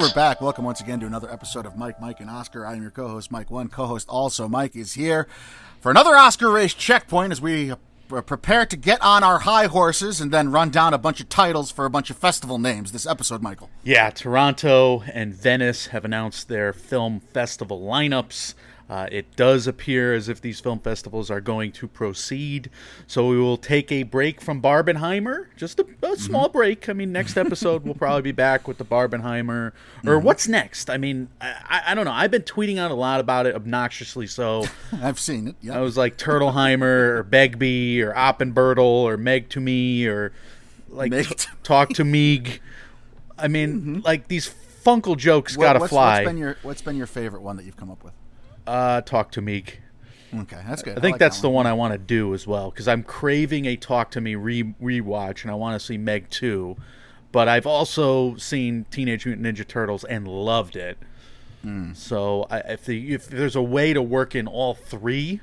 We're back. Welcome once again to another episode of Mike, Mike, and Oscar. I am your co-host, Mike. One co-host, also Mike, is here for another Oscar race checkpoint as we uh, prepare to get on our high horses and then run down a bunch of titles for a bunch of festival names. This episode, Michael. Yeah, Toronto and Venice have announced their film festival lineups. Uh, it does appear as if these film festivals are going to proceed. So we will take a break from Barbenheimer, just a, a mm-hmm. small break. I mean, next episode we'll probably be back with the Barbenheimer. Or mm-hmm. what's next? I mean, I, I- don't know. I've been tweeting out a lot about it, obnoxiously so. I've seen it. Yeah. I was like Turtleheimer or Begbie or Oppenbertle or Meg to me or like Meg t- Talk to Meeg. I mean, mm-hmm. like these Funkle jokes gotta what's, fly. What's been your What's been your favorite one that you've come up with? Uh, Talk to Meeg. Okay, that's good. I think like that's that the one I want to do as well because I'm craving a Talk to Me re rewatch and I want to see Meg 2. But I've also seen Teenage Mutant Ninja Turtles and loved it. Hmm. So I, if the if there's a way to work in all three,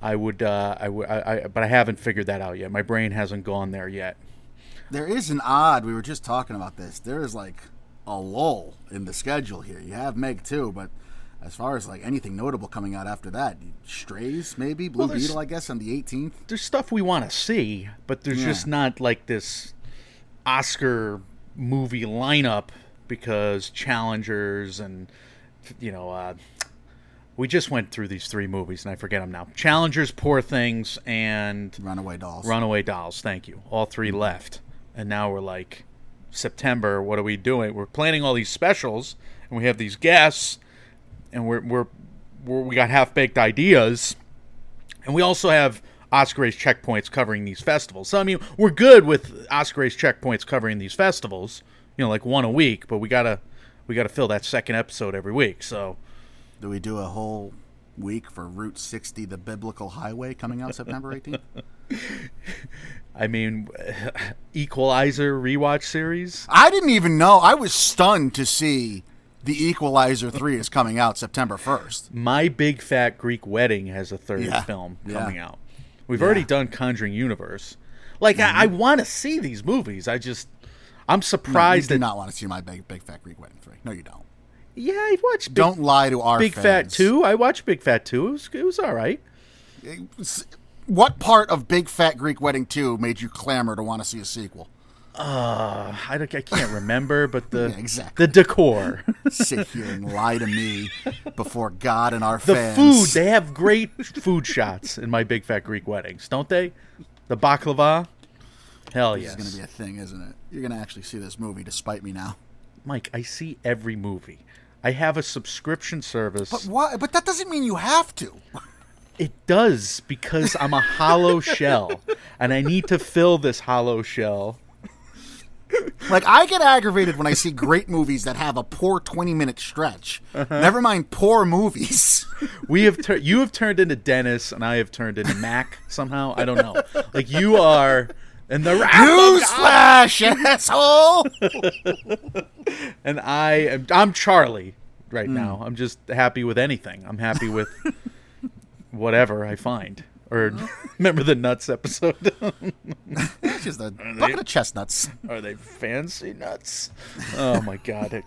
I would. Uh, I would. I, I, but I haven't figured that out yet. My brain hasn't gone there yet. There is an odd. We were just talking about this. There is like a lull in the schedule here. You have Meg too, but as far as like anything notable coming out after that, Strays maybe Blue Well, Beetle, I guess, on the 18th. There's stuff we want to see, but there's Yeah. just not like this Oscar movie lineup because challengers and you know uh, we just went through these three movies and I forget them now. Challengers, Poor Things, and Runaway Dolls. Runaway Dolls. Thank you. All three left, and now we're like September. What are we doing? We're planning all these specials, and we have these guests, and we're we're, we're we got half baked ideas, and we also have Oscar race checkpoints covering these festivals. So I mean, we're good with Oscar race checkpoints covering these festivals. You know, like one a week, but we gotta we gotta fill that second episode every week. So Do we do a whole week for Route 60, the Biblical Highway, coming out September 18th? I mean, Equalizer rewatch series. I didn't even know. I was stunned to see The Equalizer 3 is coming out September 1st. My Big Fat Greek Wedding has a third Yeah. film Yeah. coming out. We've already done Conjuring Universe. Like I, I want to see these movies. I just I'm Mm-hmm. No, you surprised do that not want to see my Big, big Fat Greek Wedding 3. No, you don't. yeah I watched Big, Don't lie to our Big Fat. Two. I watched Big Fat Two. It was, it was all right. What part of Big Fat Greek Wedding 2 made you clamor to want to see a sequel? Uh, I, I can't remember, but the Yeah, exactly. the decor, Sit here and lie to me before God and our the fans. food. They have great food shots in my Big Fat Greek weddings, don't they? The baklava. Hell This yes. is going to be a thing, isn't it? You're going to actually see this movie despite me now. Mike, I see every movie. I have a subscription service. But why? But that doesn't mean you have to. It does because I'm a hollow shell, and I need to fill this hollow shell. Like I get aggravated when I see great movies that have a poor 20 minute stretch. Uh-huh. Never mind poor movies. We have tur- you have turned into Dennis, and I have turned into Mac somehow. I don't know. Like you are, and the Newsflash, asshole! and I am. I'm Charlie right Hmm. now. I'm just happy with anything. I'm happy with whatever I find. Or remember the nuts episode? Just a bucket of chestnuts. Are they fancy nuts? Oh my god, it,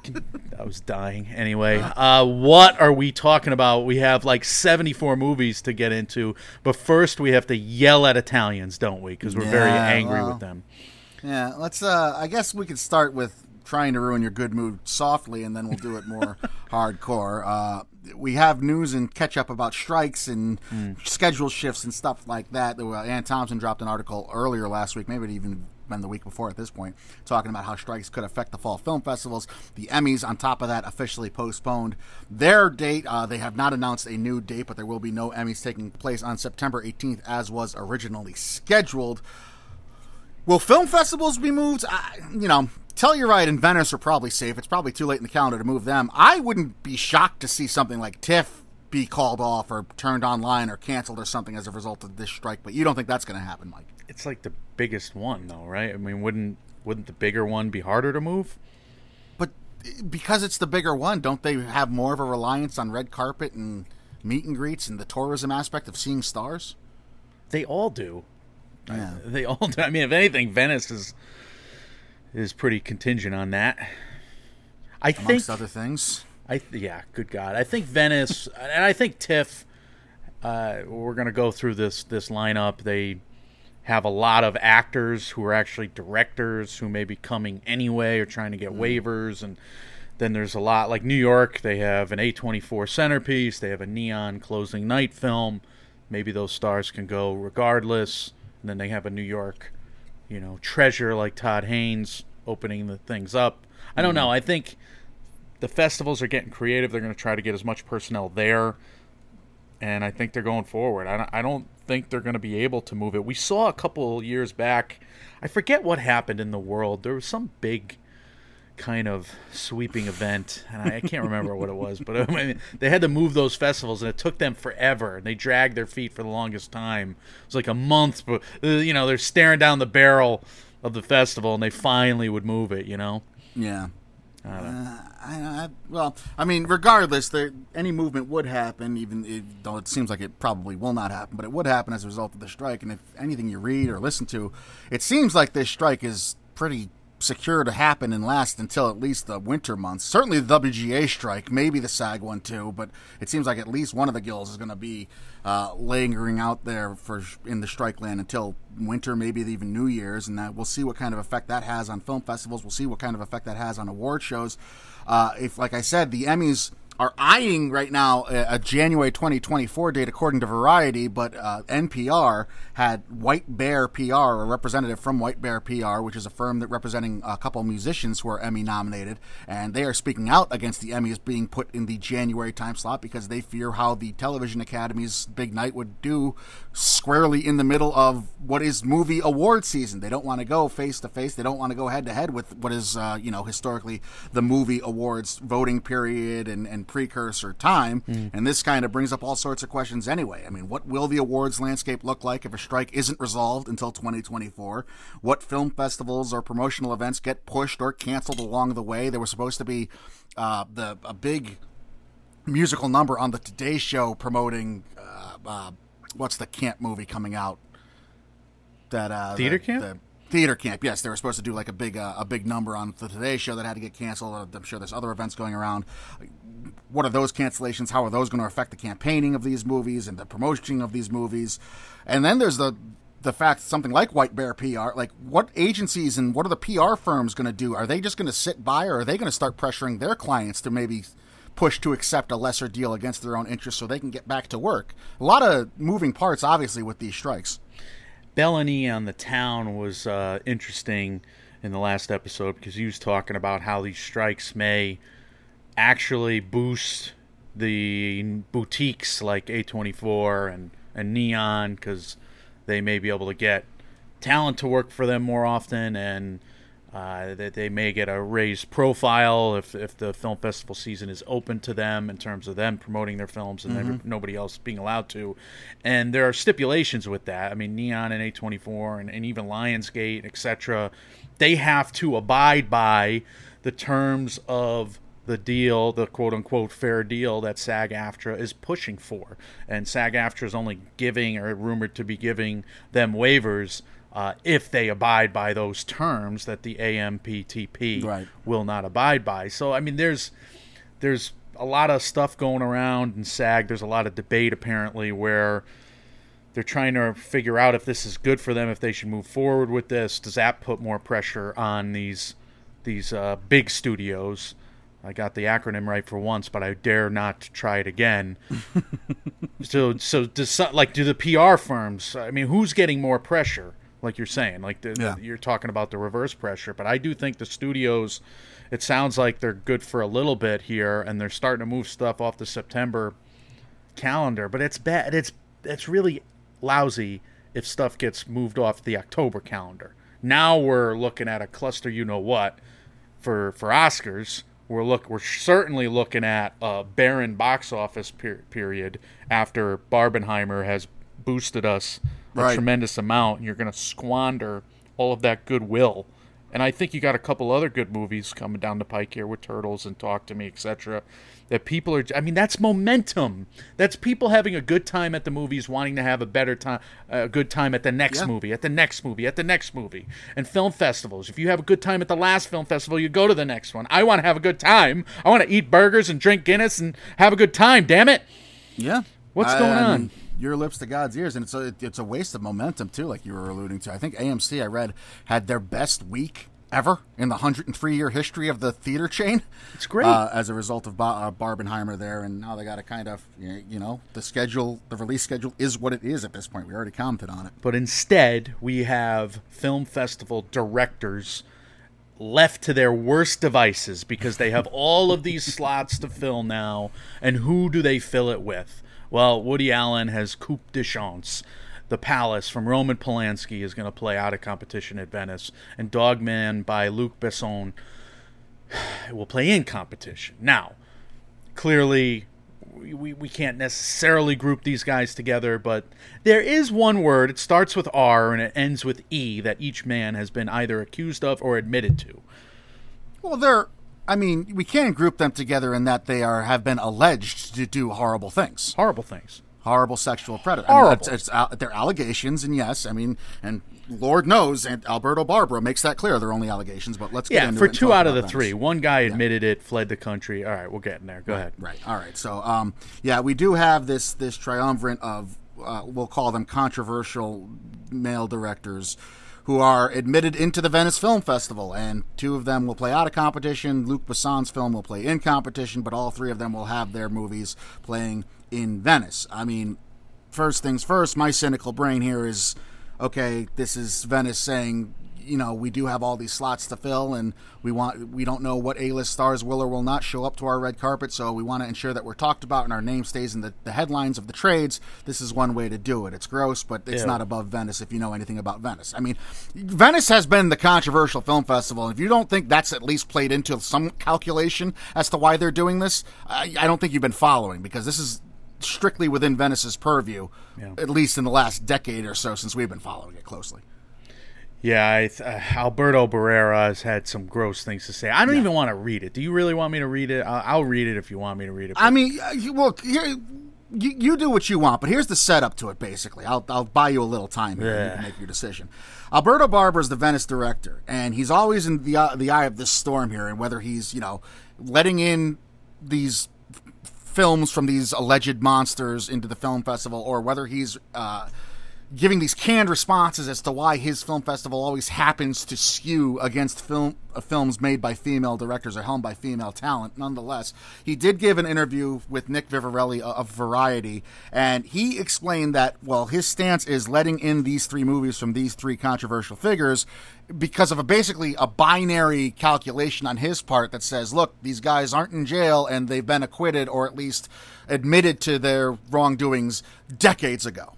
I was dying. Anyway, uh, what are we talking about? We have like 74 movies to get into, but first we have to yell at Italians, don't we? Because we're very Yeah, angry well. with them. Yeah, let's. uh I guess we could start with trying to ruin your good mood softly, and then we'll do it more hardcore. Uh, we have news and catch up about strikes and schedule shifts and stuff like that. Anne Thompson dropped an article earlier last week, maybe it even been the week before at this point, talking about how strikes could affect the fall film festivals. The Emmys, on top of that, officially postponed their date. Uh, they have not announced a new date, but there will be no Emmys taking place on September 18th as was originally scheduled. Will film festivals be moved? I, you know, Telluride and Venice are probably safe. It's probably too late in the calendar to move them. I wouldn't be shocked to see something like TIFF be called off or turned online or canceled or something as a result of this strike. But you don't think that's going to happen, Mike? It's like the biggest one, though, right? I mean, wouldn't wouldn't the bigger one be harder to move? But eh, because it's the bigger one, don't they have more of a reliance on red carpet and meet and greets and the tourism aspect of seeing stars? They all do. Yeah. They all do. I mean, if anything, Venice is is pretty contingent on that. I think Amongst other things. I th- yeah, good God, I think Venice and I think TIFF. Uh, we're gonna go through this this lineup. They have a lot of actors who are actually directors who may be coming anyway or trying to get waivers, and then there's a lot like New York. They have an A24 centerpiece. They have a neon closing night film. Maybe those stars can go regardless. And then they have a New York, you know, treasure like Todd Haynes opening the things up. I don't mm-hmm. know. I think the festivals are getting creative. They're going to try to get as much personnel there, and I think they're going forward. I don't, I don't think they're going to be able to move it. We saw a couple years back. I forget what happened in the world. There was some big kind of sweeping event, and I, I can't remember what it was, but I mean, they had to move those festivals, and it took them forever. And they dragged their feet for the longest time. It was like a month, but uh, you know they're staring down the barrel of the festival, and they finally would move it. You know. Yeah. Uh, I, I, well, I mean, regardless, there any movement would happen, even if, though it seems like it probably will not happen, but it would happen as a result of the strike. And if anything you read or listen to, it seems like this strike is pretty secure to happen and last until at least the winter months. Certainly the WGA strike, maybe the SAG one too, but it seems like at least one of the guilds is going to be uh, lingering out there for in the strike land until winter, maybe even New Year's, and that we'll see what kind of effect that has on film festivals. We'll see what kind of effect that has on award shows. Uh, if, like I said, the Emmys are eyeing right now a, January 2024 date according to Variety, but uh, NPR had White Bear PR, a representative from White Bear PR, which is a firm that representing a couple of musicians who are Emmy nominated, and they are speaking out against the Emmys being put in the January time slot because they fear how the Television Academy's big night would do squarely in the middle of what is movie award season. They don't want to go face to face. They don't want to go head to head with what is, uh, you know, historically the movie awards voting period and, and precursor time. And this kind of brings up all sorts of questions anyway. I mean, what will the awards landscape look like if a strike isn't resolved until 2024? What film festivals or promotional events get pushed or canceled along the way? There was supposed to be uh, the a big musical number on the Today Show promoting uh, uh, what's the camp movie coming out? That uh, Theater the- Camp? the- Theater camp, yes, they were supposed to do like a big uh, a big number on the Today Show that had to get canceled. I'm sure there's other events going around. What are those cancellations? How are those going to affect the campaigning of these movies and the promotion of these movies? And then there's the the fact something like White Bear PR, like what agencies and what are the PR firms going to do? Are they just going to sit by, or are they going to start pressuring their clients to maybe push to accept a lesser deal against their own interests so they can get back to work? A lot of moving parts, obviously, with these strikes. Bellany on the town was uh, interesting in the last episode because he was talking about how these strikes may actually boost the boutiques like A24 and, and Neon because they may be able to get talent to work for them more often and uh, that they may get a raised profile if, if the film festival season is open to them in terms of them promoting their films and every- nobody else being allowed to. And there are stipulations with that. I mean, Neon and A24 and, and even Lionsgate, etc., they have to abide by the terms of the deal, the quote unquote fair deal that SAG AFTRA is pushing for. And SAG AFTRA is only giving or rumored to be giving them waivers uh, if they abide by those terms that the AMPTP Right. will not abide by. So, I mean, there's there's a lot of stuff going around in SAG. There's a lot of debate apparently where they're trying to figure out if this is good for them, if they should move forward with this. Does that put more pressure on these these uh, big studios? I got the acronym right for once, but I dare not try it again. so, so does like do the PR firms? I mean, who's getting more pressure? Like you're saying, like the, Yeah. you're talking about the reverse pressure, but I do think the studios. It sounds like they're good for a little bit here, and they're starting to move stuff off the September calendar. But it's bad. It's it's really lousy if stuff gets moved off the October calendar. Now we're looking at a cluster, you know what, for for Oscars we're look we're certainly looking at a barren box office per- period after Barbenheimer has boosted us a Right. tremendous amount, and you're going to squander all of that goodwill. And I think you got a couple other good movies coming down the pike here with Turtles and Talk to Me, etc. That people are. I mean, that's momentum. That's people having a good time at the movies, wanting to have a better time, a good time at the next Yeah. movie, at the next movie, at the next movie. And film festivals. If you have a good time at the last film festival, you go to the next one. I want to have a good time. I want to eat burgers and drink Guinness and have a good time. Damn it! Yeah. What's I- going I on? Your lips to God's ears, and it's a it's a waste of momentum too, like you were alluding to. I think AMC I read had their best week ever in the 103 year history of the theater chain. It's great. uh, as a result of ba- uh, Barbenheimer there, and now they got to kind of you know the schedule, the release schedule is what it is at this point. We already commented on it. But instead, we have film festival directors left to their worst devices because they have all of these slots to fill now. And who do they fill it with? Well, Woody Allen has Coup de Chance. The Palace from Roman Polanski is going to play out of competition at Venice. And Dogman by Luc Besson will play in competition. Now, clearly we, we, can't necessarily group these guys together, but there is one word. It starts with R and it ends with E that each man has been either accused of or admitted to. Well, they're. I mean, we can group them together in that they are have been alleged to do horrible things. Horrible things. horrible sexual predator. Horrible. I mean, it's, it's, they're allegations, and yes, I mean, and Lord knows, and Alberto Barbera makes that clear. They're only allegations, but let's get Yeah, into for it two out of the about three. One guy admitted it, fled the country. All right, we're getting there. Go ahead. Right. All right. So, um, yeah, we do have this this triumvirate of uh, we'll call them controversial male directors who are admitted into the Venice Film Festival, and two of them will play out of competition. Luc Besson's film will play in competition, but all three of them will have their movies playing in Venice. I mean, first things first, my cynical brain here is okay, this is Venice saying, you know, we do have all these slots to fill and we want we don't know what A-list stars will or will not show up to our red carpet, so we want to ensure that we're talked about and our name stays in the, the headlines of the trades. This is one way to do it. It's gross, but it's Yeah. not above Venice if you know anything about Venice. I mean, Venice has been the controversial film festival. If you don't think that's at least played into some calculation as to why they're doing this, I, I don't think you've been following because this is strictly within Venice's purview, Yeah. at least in the last decade or so since we've been following it closely. Yeah, I th- uh, Alberto Barbera has had some gross things to say. I don't even want to read it. Do you really want me to read it? I'll, I'll read it if you want me to read it. I mean, uh, you- well, here, you, you do what you want, but here's the setup to it. Basically, I'll I'll buy you a little time here. and You can make your decision. Alberto Barbera is the Venice director, and he's always in the eye- the eye of this storm here, and whether he's you know letting in these f- films from these alleged monsters into the film festival, or whether he's uh, giving these canned responses as to why his film festival always happens to skew against film uh, films made by female directors or helmed by female talent. Nonetheless, he did give an interview with Nick Vivarelli of Variety, and he explained that well, his stance is letting in these three movies from these three controversial figures because of a basically a binary calculation on his part that says, look, these guys aren't in jail and they've been acquitted or at least admitted to their wrongdoings decades ago.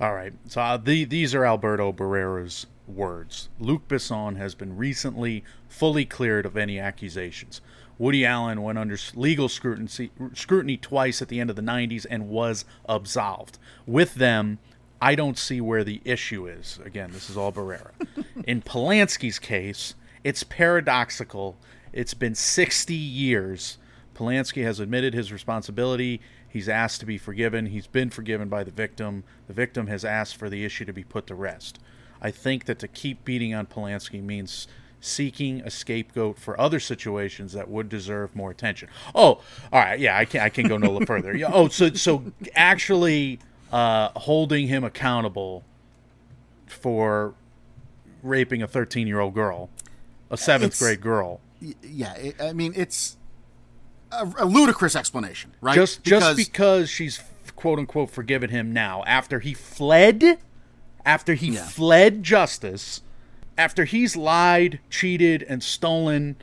All right. So uh, the, these are Alberto Barbera's words. Luc Besson has been recently fully cleared of any accusations. Woody Allen went under legal scrutiny, scrutiny twice at the end of the 90s and was absolved. With them, I don't see where the issue is. Again, this is all Barbera. In Polanski's case, it's paradoxical. It's been 60 years. Polanski has admitted his responsibility. He's asked to be forgiven. He's been forgiven by the victim. The victim has asked for the issue to be put to rest. I think that to keep beating on Polanski means seeking a scapegoat for other situations that would deserve more attention. Oh, all right, yeah, I can I can go no further. Yeah, oh, so so actually uh, holding him accountable for raping a 13 year old girl, a seventh It's- grade girl. Yeah, it, I mean it's a, a ludicrous explanation, right? just just because she's quote unquote forgiven him now after he fled after he Yeah. fled justice after he's lied cheated and stolen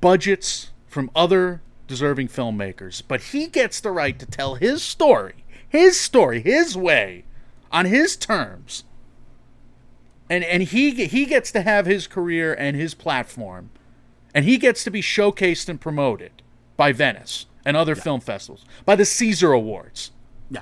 budgets from other deserving filmmakers but he gets the right to tell his story his story his way on his terms and and he he gets to have his career and his platform and he gets to be showcased and promoted by Venice and other film festivals, by the César Awards. Yeah.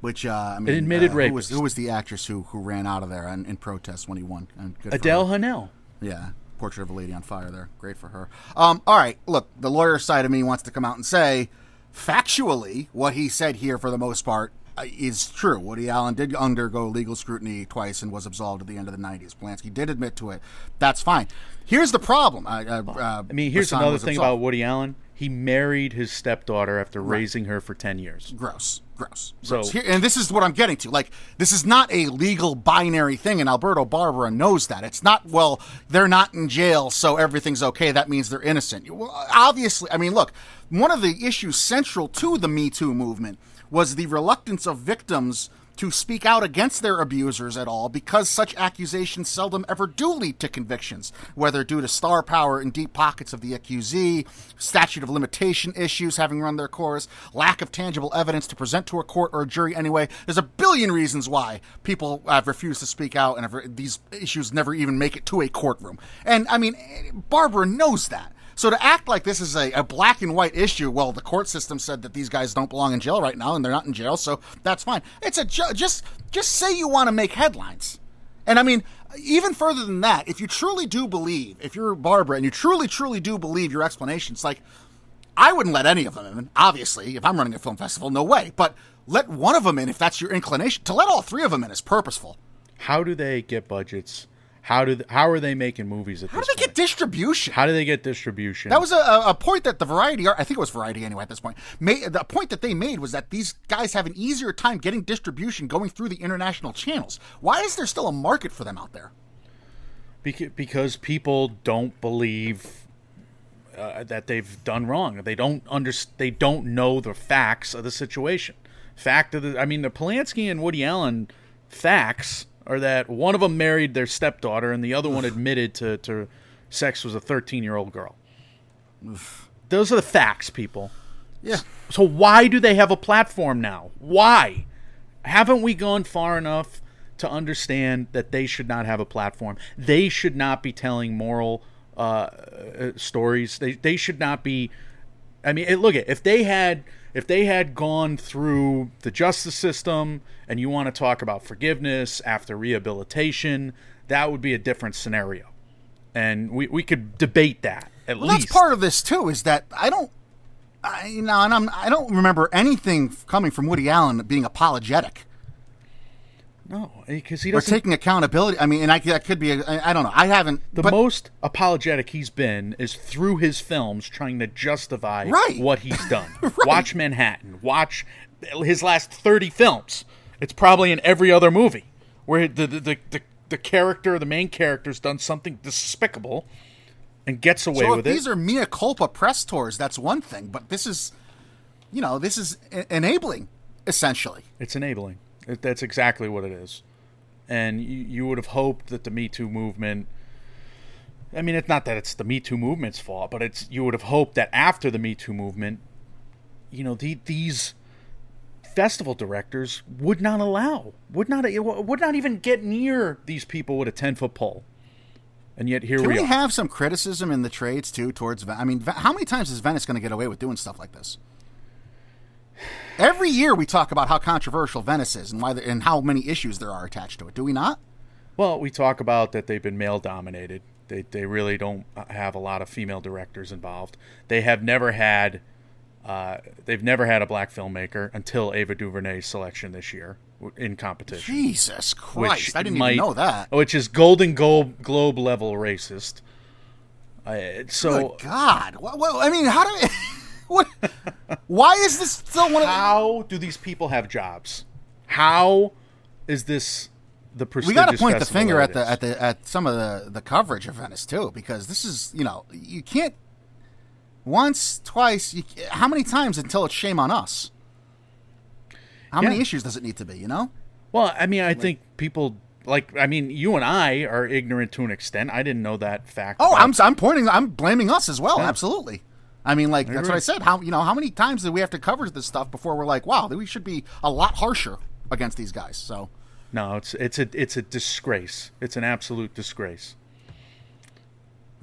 Which uh, I mean, admitted uh, who was who was the actress who who ran out of there in, in protest when he won? And good Adele. Haenel. Yeah, Portrait of a Lady on Fire. There, great for her. Um, all right, look, the lawyer side of me wants to come out and say, factually, what he said here for the most part is true. Woody Allen did undergo legal scrutiny twice and was absolved at the end of the '90s. Polanski did admit to it. That's fine. Here's the problem. Uh, uh, uh, I mean, here's Hassan another thing absolved. about Woody Allen. He married his stepdaughter after raising her for 10 years. gross gross So- gross. Here, and this is what i'm getting to like this is not a legal binary thing and alberto barbera knows that it's not well they're not in jail so everything's okay that means they're innocent well, obviously i mean look one of the issues central to the me too movement was the reluctance of victims to speak out against their abusers at all because such accusations seldom ever do lead to convictions, whether due to star power and deep pockets of the accusee, statute of limitation issues having run their course, lack of tangible evidence to present to a court or a jury anyway. There's a billion reasons why people have refused to speak out and have, these issues never even make it to a courtroom. And I mean, Barbera knows that. So to act like this is a, a black and white issue, well, the court system said that these guys don't belong in jail right now, and they're not in jail, so that's fine. It's a ju- just just say you want to make headlines, and I mean even further than that, if you truly do believe, if you're Barbera and you truly truly do believe your explanations, like I wouldn't let any of them in. Obviously, if I'm running a film festival, no way. But let one of them in if that's your inclination. To let all three of them in is purposeful. How do they get budgets? How do th- how are they making movies at this point? How do they point? get distribution? how do they get distribution? That was a, a point that the Variety, I think it was Variety anyway at this point, made, the point that they made was that these guys have an easier time getting distribution going through the international channels. Why is there still a market for them out there? Beca- because people don't believe uh, that they've done wrong. They don't under they don't know the facts of the situation. Fact of the I mean the Polanski and Woody Allen facts are that one of them married their stepdaughter and the other one admitted to to sex with a 13-year-old girl. Those are the facts, people. Yeah. So why do they have a platform now? Why? Haven't we gone far enough to understand that they should not have a platform? They should not be telling moral uh, uh, stories. They they should not be. I mean, look at if they had if they had gone through the justice system, and you want to talk about forgiveness after rehabilitation, that would be a different scenario, and we we could debate that at Well, least. that's part of this too. Is that I don't, I, you know, and I'm I don't remember anything coming from Woody Allen being apologetic no, because he or doesn't. taking accountability. I mean, and I that could be. A, I I don't know. I haven't. The but, most apologetic he's been is through his films trying to justify Right. what he's done. Watch Manhattan. Watch his last 30 films. It's probably in every other movie where the the, the, the, the character, the main character's done something despicable and gets away So with these it. are mea culpa press tours, that's one thing. But this is, you know, this is enabling essentially. It's enabling. It, that's exactly what it is. And you, you would have hoped that the Me Too movement. I mean, it's not that it's the Me Too movement's fault, but it's you would have hoped that after the Me Too movement, you know, the, these festival directors would not allow, would not, would not even get near these people with a ten foot pole. And yet here Can we we have some criticism in the trades too towards? I mean, how many times is Venice going to get away with doing stuff like this? Every year we talk about how controversial Venice is and why the, and how many issues there are attached to it. Do we not? Well, we talk about that they've been male dominated. They they really don't have a lot of female directors involved. They have never had uh, they've never had a black filmmaker until Ava DuVernay's selection this year in competition. Jesus Christ! I didn't might- even know that. Which is Golden Globe Globe level racist. Uh, so Good God! What, what, I mean, how do? what? Why is this still one of? how do these people have jobs? How is this the prestigious? we got to point the finger at the at the at some of the the coverage of Venice too, because this is you know you can't once twice. You, how many times until it's shame on us? How many issues does it need to be? You know. Well, I mean, I think people like. I mean, you and I are ignorant to an extent. I didn't know that fact. Oh, I'm I'm pointing. I'm blaming us as well. Yeah. Absolutely. I mean, like that's what. I said. How you know how many times do we have to cover this stuff before we're like, wow, we should be a lot harsher against these guys? So no. It's it's a it's a disgrace. It's an absolute disgrace.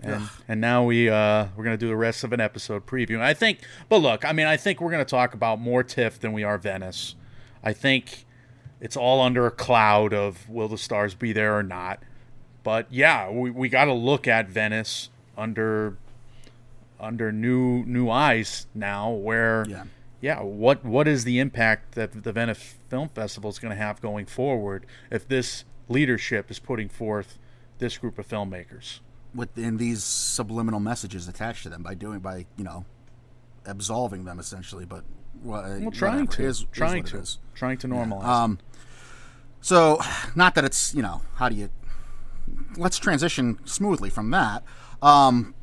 And, and now we uh, we're gonna do the rest of an episode preview. And I think, but look, I mean, I think we're gonna talk about more TIFF than we are Venice. I think it's all under a cloud of will the stars be there or not. But yeah, we, we got to look at Venice under under new new eyes now. Where Yeah. yeah, what what is the impact that the Venice Film Festival is going to have going forward if this leadership is putting forth this group of filmmakers? within these subliminal messages attached to them by doing by you know absolving them essentially but well, Well, trying to, is, trying is to, is. trying to normalize. Um, so not that it's you know how do you let's transition smoothly from that um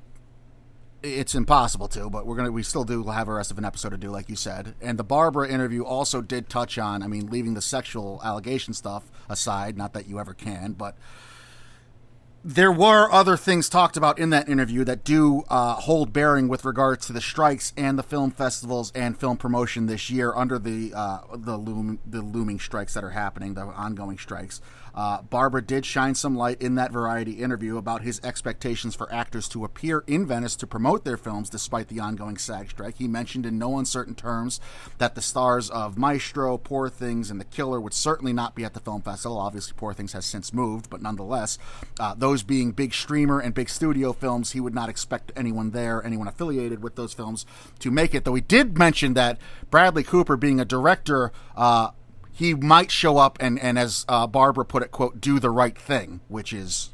it's impossible to but we're gonna we still do have a rest of an episode to do like you said and the barbera interview also did touch on i mean leaving the sexual allegation stuff aside not that you ever can but there were other things talked about in that interview that do uh, hold bearing with regards to the strikes and the film festivals and film promotion this year under the uh, the, loom, the looming strikes that are happening, the ongoing strikes. Uh, Barbera did shine some light in that variety interview about his expectations for actors to appear in Venice to promote their films despite the ongoing SAG strike. He mentioned in no uncertain terms that the stars of Maestro, Poor Things, and The Killer would certainly not be at the film festival. Obviously, Poor Things has since moved, but nonetheless, uh, those being big streamer and big studio films, he would not expect anyone there, anyone affiliated with those films, to make it. Though he did mention that Bradley Cooper, being a director, uh, he might show up and, and as uh, Barbera put it, quote, do the right thing, which is,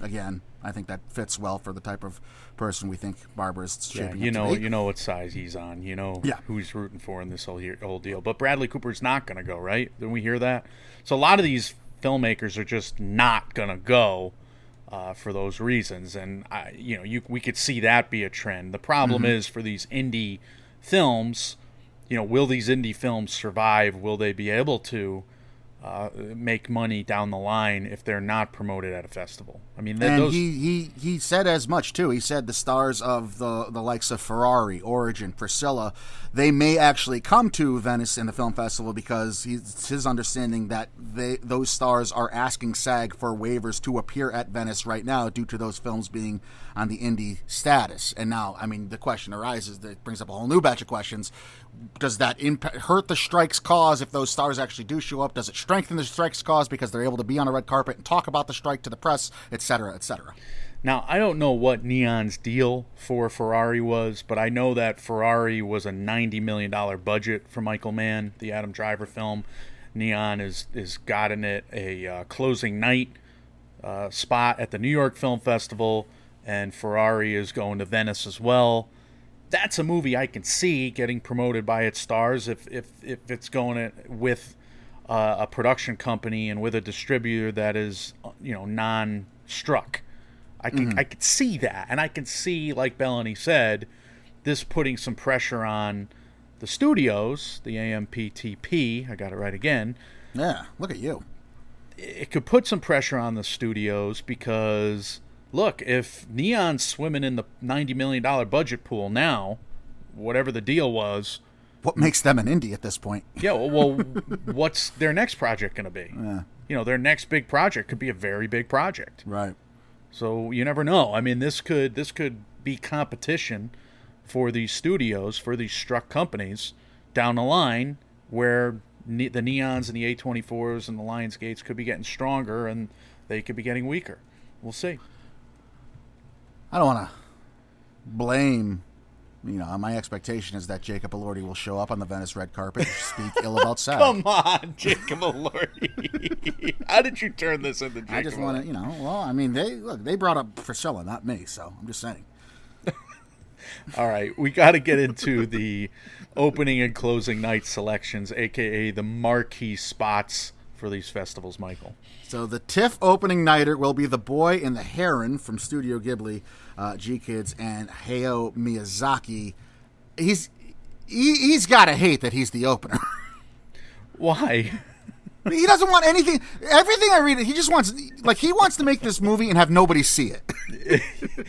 again, I think that fits well for the type of person we think Barbera is Yeah, you know, you know what size he's on. You know Yeah. who he's rooting for in this whole year, whole deal. But Bradley Cooper's not going to go, right? Didn't we hear that? So a lot of these filmmakers are just not going to go uh, for those reasons, and I, you know, you we could see that be a trend. The problem Mm-hmm. is for these indie films, you know, will these indie films survive? Will they be able to? Uh, make money down the line if they're not promoted at a festival. I mean, th- and those, he, he he said as much too. He said the stars of the the likes of Ferrari, Origin, Priscilla, they may actually come to Venice in the film festival because he's, it's his understanding that they those stars are asking SAG for waivers to appear at Venice right now due to those films being on the indie status. And now, I mean, the question arises that brings up a whole new batch of questions. Does that impact, hurt the strike's cause if those stars actually do show up? Does it strengthen the strike's cause because they're able to be on a red carpet and talk about the strike to the press, et cetera, et cetera? Now, I don't know what Neon's deal for Ferrari was, but I know that Ferrari was a $90 million budget for Michael Mann, the Adam Driver film. Neon is, is gotten it a uh, closing night uh, spot at the New York Film Festival, and Ferrari is going to Venice as well. That's a movie I can see getting promoted by its stars if, if, if it's going it with uh, a production company and with a distributor that is, you know, non-struck. I can I could see that, and I can see, like Bellany said, this putting some pressure on the studios, the AMPTP. I got it right again. Yeah, look at you. It could put some pressure on the studios because look, if Neon's swimming in the ninety million dollar budget pool now, whatever the deal was, What makes them an indie at this point? yeah, well, well what's their next project going to be? Yeah. You know, their next big project could be a very big project. Right. So you never know. I mean, this could this could be competition for these studios, for these struck companies down the line, where ne- the neons and the A24s and the Lionsgates could be getting stronger, and they could be getting weaker. We'll see. I don't want to blame. You know, my expectation is that Jacob Elordi will show up on the Venice red carpet and speak ill about SAG. Come on, Jacob Elordi. How did you turn this into Jacob? I just want to, you know, well, I mean, they look, they brought up Priscilla, not me, so I'm just saying. All right, we got to get into the opening and closing night selections, aka the marquee spots for these festivals, Michael. So the TIFF opening nighter will be The Boy and the Heron from Studio Ghibli, uh, GKIDS, and Hayao Miyazaki. He's he, he's got to hate that he's the opener. Why? he doesn't want anything. Everything I read, he just wants like he wants to make this movie and have nobody see it.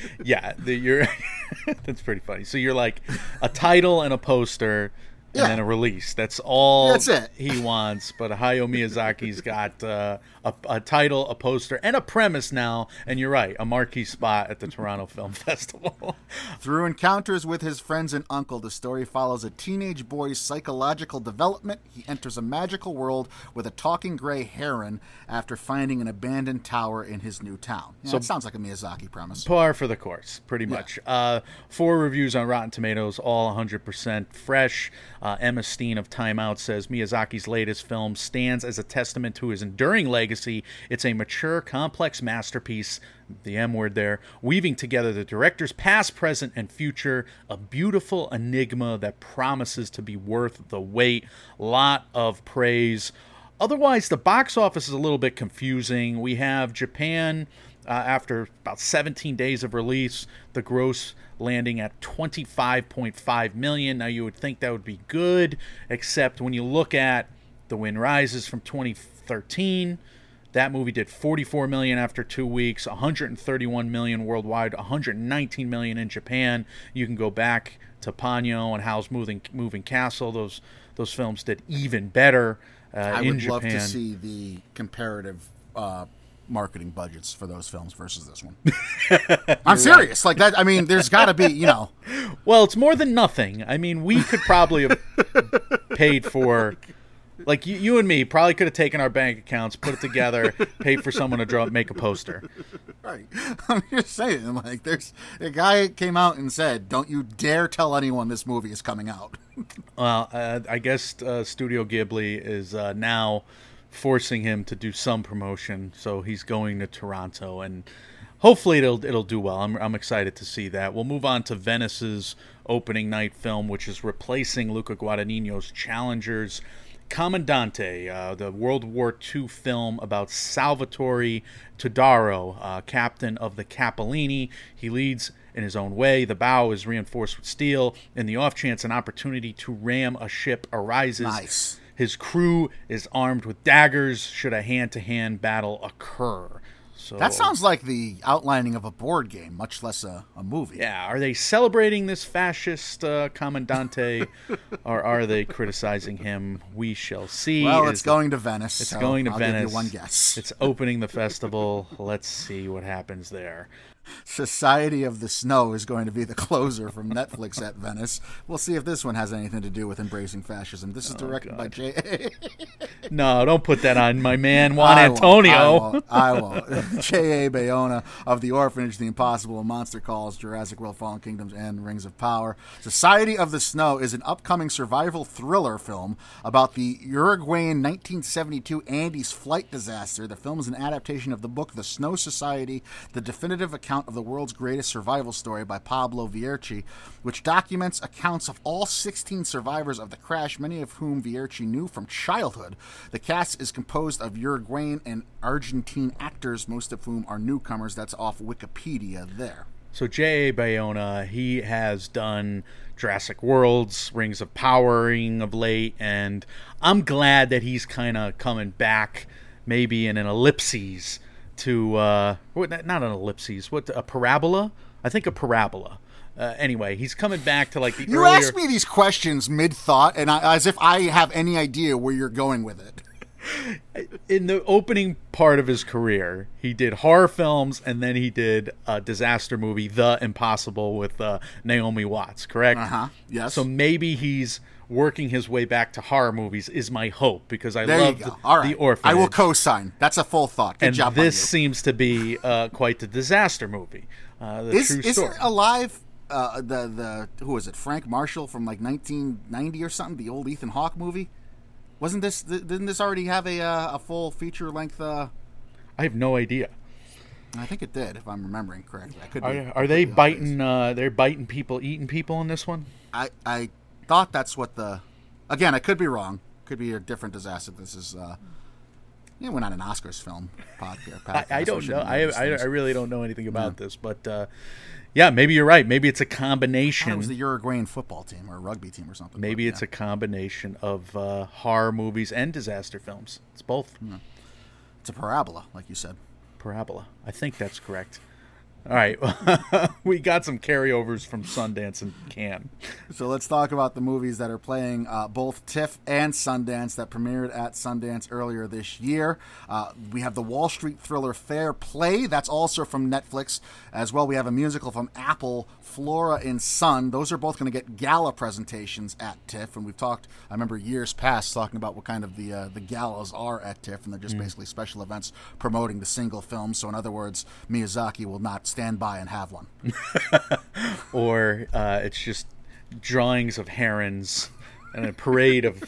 yeah, the, you're. that's pretty funny. So you're like a title and a poster, and Yeah. then a release. That's all That's it. he wants. But Hayao Miyazaki's got uh, a, a title, a poster, and a premise now. And you're right, a marquee spot at the Toronto Film Festival. Through encounters with his friends and uncle, the story follows a teenage boy's psychological development. He enters a magical world with a talking gray heron after finding an abandoned tower in his new town. Yeah, So- it sounds like a Miyazaki premise. Par for the course, pretty much. Uh, four reviews on Rotten Tomatoes, all 100% fresh. Uh, Emma Steen of Time Out says Miyazaki's latest film stands as a testament to his enduring legacy. It's a mature, complex masterpiece, the M word there, weaving together the director's past, present, and future. A beautiful enigma that promises to be worth the wait. Lot of praise. Otherwise, the box office is a little bit confusing. We have Japan uh, after about 17 days of release, the gross landing at 25.5 million. Now you would think that would be good, except when you look at The Wind Rises from 2013, that movie did 44 million after 2 weeks, 131 million worldwide, 119 million in Japan. You can go back to Ponyo and Howl's Moving Moving Castle. Those those films did even better uh, I in would love to see the comparative uh, marketing budgets for those films versus this one. I'm serious. Like that. I mean, there's got to be. You know, Well, it's more than nothing. I mean, we could probably have paid for, like you, you and me, probably could have taken our bank accounts, put it together, paid for someone to draw, make a poster. right? I'm just saying. Like, there's a guy came out and said, "Don't you dare tell anyone this movie is coming out." Well, uh, I guess uh, Studio Ghibli is uh, now forcing him to do some promotion, so he's going to Toronto, and hopefully it'll it'll do well. I'm I'm excited to see that. We'll move on to Venice's opening night film, which is replacing Luca Guadagnino's Challengers. Commandante, uh, the World War II film about Salvatore Todaro, uh, captain of the Cappellini. He leads in his own way. The bow is reinforced with steel. In the off chance an opportunity to ram a ship arises, Nice. his crew is armed with daggers should a hand to hand battle occur. So That sounds like the outlining of a board game, much less a, a movie. Yeah, are they celebrating this fascist uh, commandante, or are they criticizing him? We shall see. Well, It it's the- going to Venice. It's so going to I'll Venice. Give you one guess. It's opening the festival. Let's see what happens there. Society of the Snow is going to be the closer from Netflix at Venice. We'll see if this one has anything to do with embracing fascism. This is oh, directed by J. No, don't put that on my man Juan I won't, Antonio. I won't. I won't. J.A. Bayona of The Orphanage, The Impossible, Monster Calls, Jurassic World, Fallen Kingdoms, and Rings of Power. Society of the Snow is an upcoming survival thriller film about the Uruguayan 1972 Andes flight disaster. The film is an adaptation of the book The Snow Society, the definitive account of the world's greatest survival story by Pablo Vierci, which documents accounts of all 16 survivors of the crash, many of whom Vierci knew from childhood. The cast is composed of Uruguayan and Argentine actors, most of whom are newcomers. That's off Wikipedia there. So J.A. Bayona, he has done Jurassic Worlds, Rings of Powering of late, and I'm glad that he's kind of coming back, maybe in an ellipses to uh, what? Not an ellipses, what? A parabola? I think a parabola. Uh, anyway, he's coming back to like the You earlier. ask me these questions mid thought, and I, as if I have any idea where you're going with it. in the opening part of his career, he did horror films and then he did a disaster movie, The Impossible, with uh, Naomi Watts. Correct? Uh huh. Yes. So maybe he's working his way back to horror movies. Is my hope because I there love the, right. the Orphanage. I will co-sign. That's a full thought. Good and job. this seems to be uh, quite the disaster movie. Uh, the is true story. alive? Uh, the the who was it? Frank Marshall from like 1990 or something. The old Ethan Hawke movie. Wasn't this? th- Didn't this already have a uh, a full feature length? Uh, I have no idea. I think it did, if I'm remembering correctly. I could. Be Are, are they biting? Uh, they're biting people, eating people in this one. I I thought that's what the. Again, I could be wrong. Could be a different disaster. This is. uh yeah, we're not an Oscars film podcast. I, I don't know. I, I. I really don't know anything about this, but uh, yeah, maybe you're right. Maybe it's a combination. it was the Uruguayan football team or rugby team or something. Maybe but, it's yeah. a combination of uh, horror movies and disaster films. It's both. it's a parabola, like you said. Parabola. I think that's correct. All right, we got some carryovers from Sundance and Cannes. So let's talk about the movies that are playing uh, both TIFF and Sundance that premiered at Sundance earlier this year. Uh, we have the Wall Street thriller Fair Play, that's also from Netflix. As well, we have a musical from Apple, Flora and Son. Those are both going to get gala presentations at TIFF, and we've talked. I remember years past talking about what kind of the uh, the galas are at TIFF, and they're just basically special events promoting the single film. So in other words, Miyazaki will not stand by and have one. or uh, it's just drawings of herons and a parade of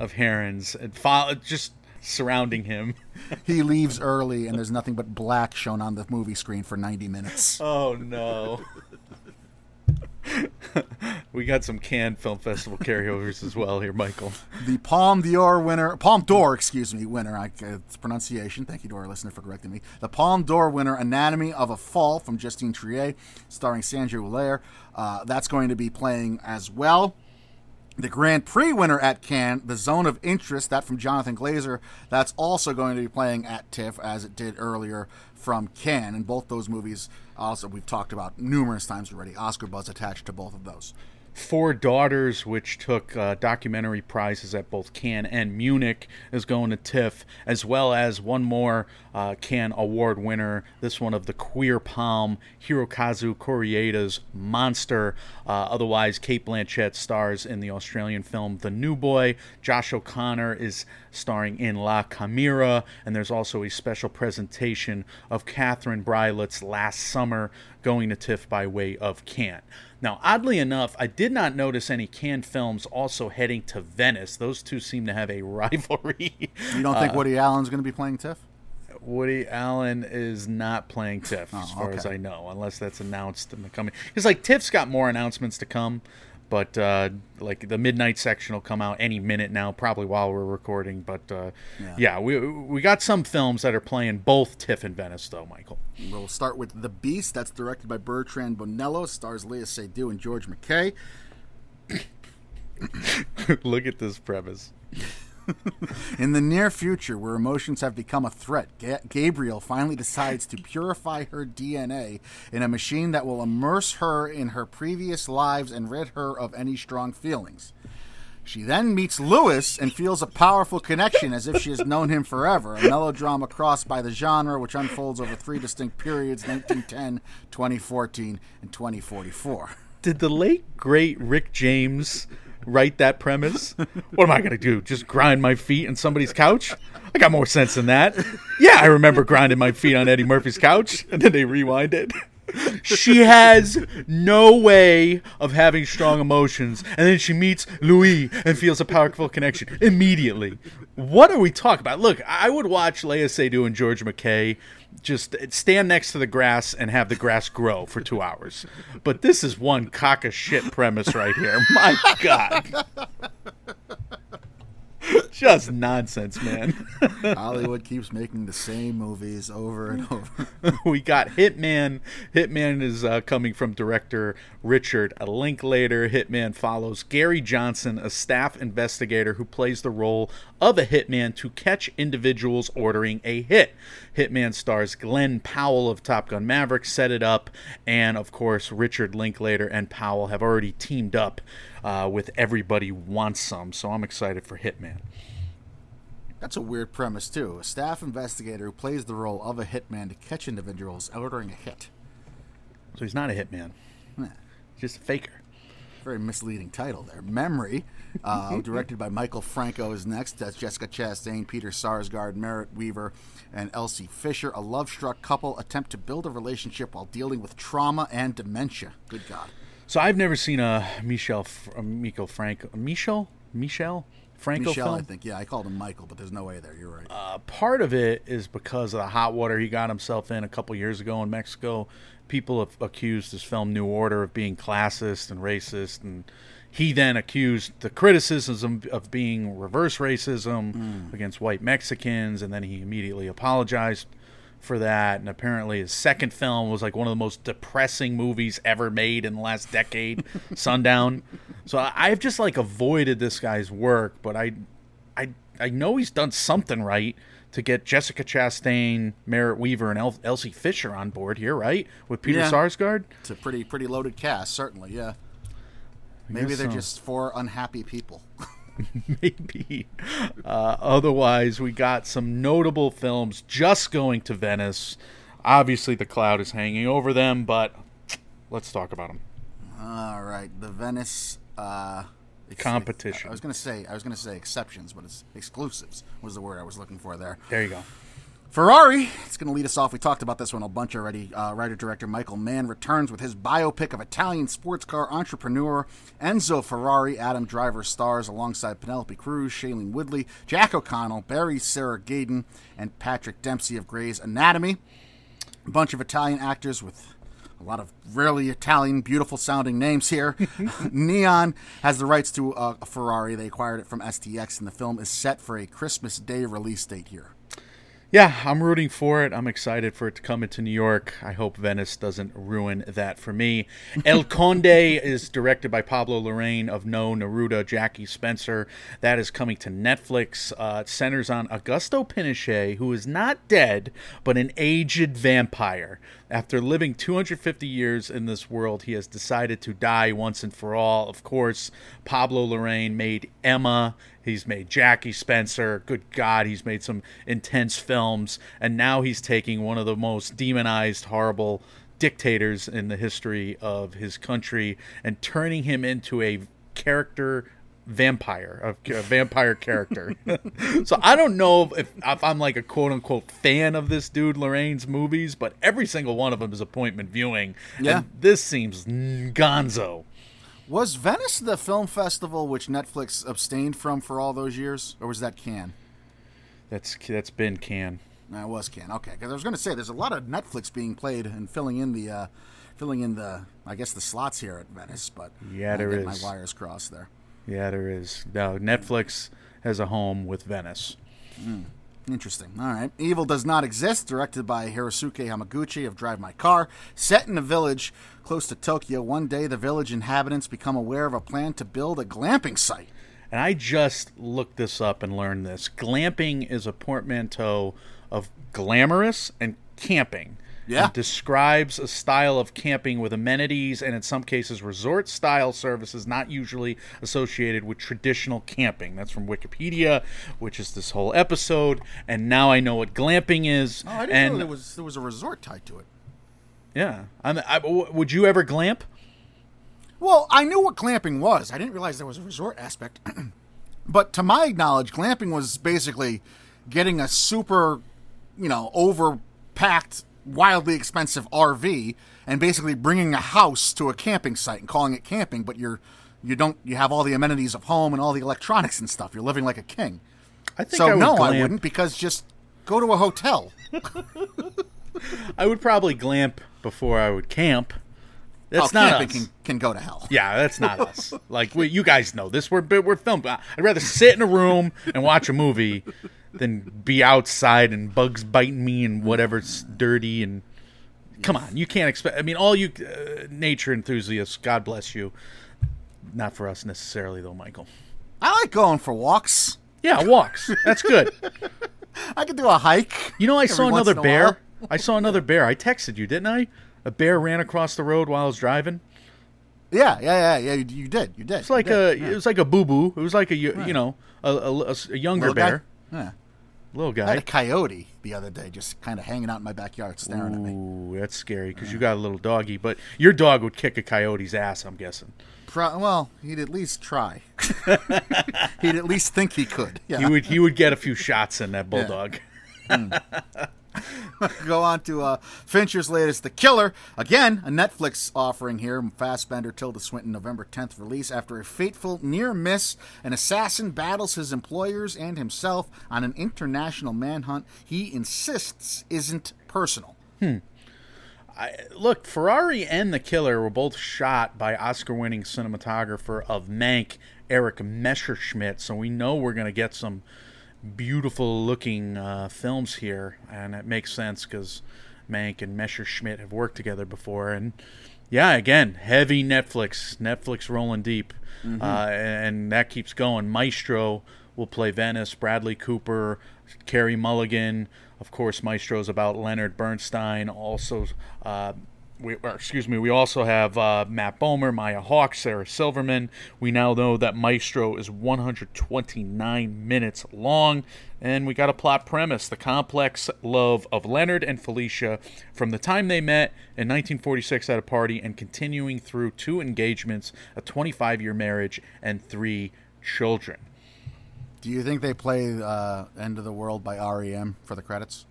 of herons and fo- just surrounding him. he leaves early, and there's nothing but black shown on the movie screen for 90 minutes. Oh no. We got some Cannes Film Festival carryovers as well here, Michael. The Palme d'Or winner, Palme d'Or, excuse me, winner. I, uh, it's pronunciation. Thank you to our listener for correcting me. The Palme d'Or winner, Anatomy of a Fall from Justine Triet, starring Sandra Huller. Uh, that's going to be playing as well. The Grand Prix winner at Cannes, The Zone of Interest, that from Jonathan Glazer, that's also going to be playing at TIFF as it did earlier from Cannes. And both those movies, also, we've talked about numerous times already. Oscar buzz attached to both of those. Four Daughters, which took uh, documentary prizes at both Cannes and Munich, is going to TIFF, as well as one more uh, Cannes Award winner, this one of the Queer Palm, Hirokazu Kore-eda's Monster. Uh, otherwise, Cate Blanchett stars in the Australian film The New Boy. Josh O'Connor is starring in La Chimera, and there's also a special presentation of Catherine Breillat's Last Summer going to TIFF by way of Cannes. Now, oddly enough, I did not notice any canned films also heading to Venice. Those two seem to have a rivalry. You don't think uh, Woody Allen's going to be playing TIFF? Woody Allen is not playing TIFF, oh, as Oh, far okay. as I know, unless that's announced in the coming. Because like TIFF's got more announcements to come, but uh, like the midnight section will come out any minute now, probably while we're recording. But uh, Yeah. yeah. we we got some films that are playing both TIFF and Venice, though, Michael. We'll start with The Beast. That's directed by Bertrand Bonello, stars Léa Seydoux and George McKay. Look at this premise. In the near future, where emotions have become a threat, Ga- Gabriel finally decides to purify her DNA in a machine that will immerse her in her previous lives and rid her of any strong feelings. She then meets Louis and feels a powerful connection as if she has known him forever, a melodrama crossed by the genre which unfolds over three distinct periods 1910, 2014, and 2044. Did the late great Rick James write that premise? What am I gonna do? Just grind my feet on somebody's couch? I got more sense than that. Yeah, I remember grinding my feet on Eddie Murphy's couch, and then they rewind it. She has no way of having strong emotions, and then she meets Louis and feels a powerful connection immediately. What are we talking about? Look, I would watch Léa Seydoux and George McKay just stand next to the grass and have the grass grow for two hours. But this is one cock of shit premise right here. My God. Just nonsense, man. Hollywood keeps making the same movies over and over. we got Hitman. Hitman is uh, coming from director Richard Linklater. Hitman follows Gary Johnson, a staff investigator who plays the role of a hitman to catch individuals ordering a hit. Hitman stars Glen Powell of Top Gun Maverick, set it up, and of course, Richard Linklater and Powell have already teamed up uh, with Everybody Wants Some, so I'm excited for Hitman. That's a weird premise, too. A staff investigator who plays the role of a hitman to catch individuals ordering a hit. So he's not a hitman, just a faker. Very misleading title there. Memory, uh, directed by Michael Franco, is next. That's Jessica Chastain, Peter Sarsgaard, Merritt Wever, and Elsie Fisher. A love struck couple attempt to build a relationship while dealing with trauma and dementia. Good God. So I've never seen a Michel a Michael Franco Michel Michel Franco Michelle, film. I think. Yeah, I called him Michael, but there's no way there. You're right. Uh, part of it is because of the hot water he got himself in a couple years ago in Mexico. People have accused his film New Order of being classist and racist, and he then accused the criticism of being reverse racism against white Mexicans, and then he immediately apologized for that. And apparently, his second film was like one of the most depressing movies ever made in the last decade, Sundown. So I- I've just like avoided this guy's work, but I I I know he's done something right to get Jessica Chastain, Merritt Wever, and El- Elsie Fisher on board here, right? With Peter Yeah. Sarsgaard. It's a pretty pretty loaded cast, certainly. Yeah. Maybe they're so. just four unhappy people. maybe. Uh, otherwise, we got some notable films just going to Venice. Obviously, the cloud is hanging over them, but let's talk about them. All right, the Venice uh, ex- Competition. I was gonna say I was gonna say exceptions, but it's exclusives was the word I was looking for there. There you go. Ferrari. It's going to lead us off. We talked about this one a bunch already. Uh, Writer director Michael Mann returns with his biopic of Italian sports car entrepreneur Enzo Ferrari. Adam Driver stars alongside Penelope Cruz, Shailene Woodley, Jack O'Connell, Barry Sarah Gadon, and Patrick Dempsey of Grey's Anatomy. A bunch of Italian actors with a lot of really Italian, beautiful sounding names here. Neon has the rights to uh, a Ferrari. They acquired it from STX, and the film is set for a Christmas Day release date here. Yeah, I'm rooting for it. I'm excited for it to come into New York. I hope Venice doesn't ruin that for me. El Conde is directed by Pablo Larraín of No Neruda, Jackie Spencer. That is coming to Netflix. Uh, it centers on Augusto Pinochet, who is not dead, but an aged vampire. After living 250 years in this world, he has decided to die once and for all. Of course, Pablo Larraín made Ema. He's made Jackie Spencer. Good God, he's made some intense films. And now he's taking one of the most demonized, horrible dictators in the history of his country and turning him into a character vampire, a, a vampire character. so I don't know if, if I'm like a quote unquote fan of this dude Larraín's movies, but every single one of them is appointment viewing. Yeah. And this seems gonzo. Was Venice the film festival which Netflix abstained from for all those years, or was that Cannes? That's that's been can. No, it was Cannes. Okay, because I was going to say there's a lot of Netflix being played and filling in the, uh, filling in the, I guess the slots here at Venice. But Yeah, there is. My wires crossed there. Yeah, there is. No, Netflix has a home with Venice. Interesting. All right. Evil Does Not Exist, directed by Hirosuke Hamaguchi of Drive My Car. Set in a village close to Tokyo, one day the village inhabitants become aware of a plan to build a glamping site. And I just looked this up and learned this. Glamping is a portmanteau of glamorous and camping. Yeah. It describes a style of camping with amenities and in some cases resort style services not usually associated with traditional camping. That's from Wikipedia, which is this whole episode. And now I know what glamping is. Oh, I didn't and know there was there was a resort tied to it. yeah, I'm, I, w- would you ever glamp? Well, I knew what glamping was. I didn't realize there was a resort aspect. but to my knowledge, glamping was basically getting a super, you know, overpacked, wildly expensive RV and basically bringing a house to a camping site and calling it camping, but you're you don't you have all the amenities of home and all the electronics and stuff. You're living like a king. I think So I would no, I wouldn't because just go to a hotel. I would probably glamp before I would camp. That's oh, not camping us. can, can go to hell. Yeah, that's not us. Like we, you guys know this. We're we're filmed. I'd rather sit in a room and watch a movie than be outside and bugs biting me and whatever's dirty and. Come on, you can't expect. I mean, all you uh, nature enthusiasts, God bless you. Not for us necessarily, though, Michael. I like going for walks. Yeah, walks. That's good. I could do a hike. You know, I saw another bear. I saw another bear. I texted you, didn't I? A bear ran across the road while I was driving. Yeah, yeah, yeah, yeah. You, you did, you did. It's like a, it was like a boo boo. It was like a, you you know, a, a, a younger Little guy? bear, Yeah. Little guy. I had a coyote the other day, just kind of hanging out in my backyard, staring at me. Ooh, that's scary because you got a little doggy, but your dog would kick a coyote's ass. I'm guessing. Pro- well, he'd at least try. he'd at least think he could. Yeah. He would he would get a few shots in that bulldog. Hmm. Go on to uh, Fincher's latest, The Killer. Again, a Netflix offering here. Fassbender, Tilda Swinton, November 10th release. After a fateful near miss, an assassin battles his employers and himself on an international manhunt he insists isn't personal. Hmm. Look, Ferrari and The Killer were both shot by Oscar-winning cinematographer of Mank, Erik Messerschmidt. So we know we're going to get some beautiful-looking uh, films here, and it makes sense because Mank and Messerschmidt have worked together before. And yeah, again, heavy Netflix, Netflix rolling deep, uh, and that keeps going. Maestro will play Venice. Bradley Cooper, Carey Mulligan, of course, Maestro's about Leonard Bernstein. Also, uh, we, excuse me, we also have uh, Matt Bomer, Maya Hawke, Sarah Silverman. We now know that Maestro is 129 minutes long, and we got a plot premise: the complex love of Leonard and Felicia from the time they met in 1946 at a party and continuing through two engagements, a 25-year marriage, and three children. Do you think they play uh, "End of the World" by REM for the credits?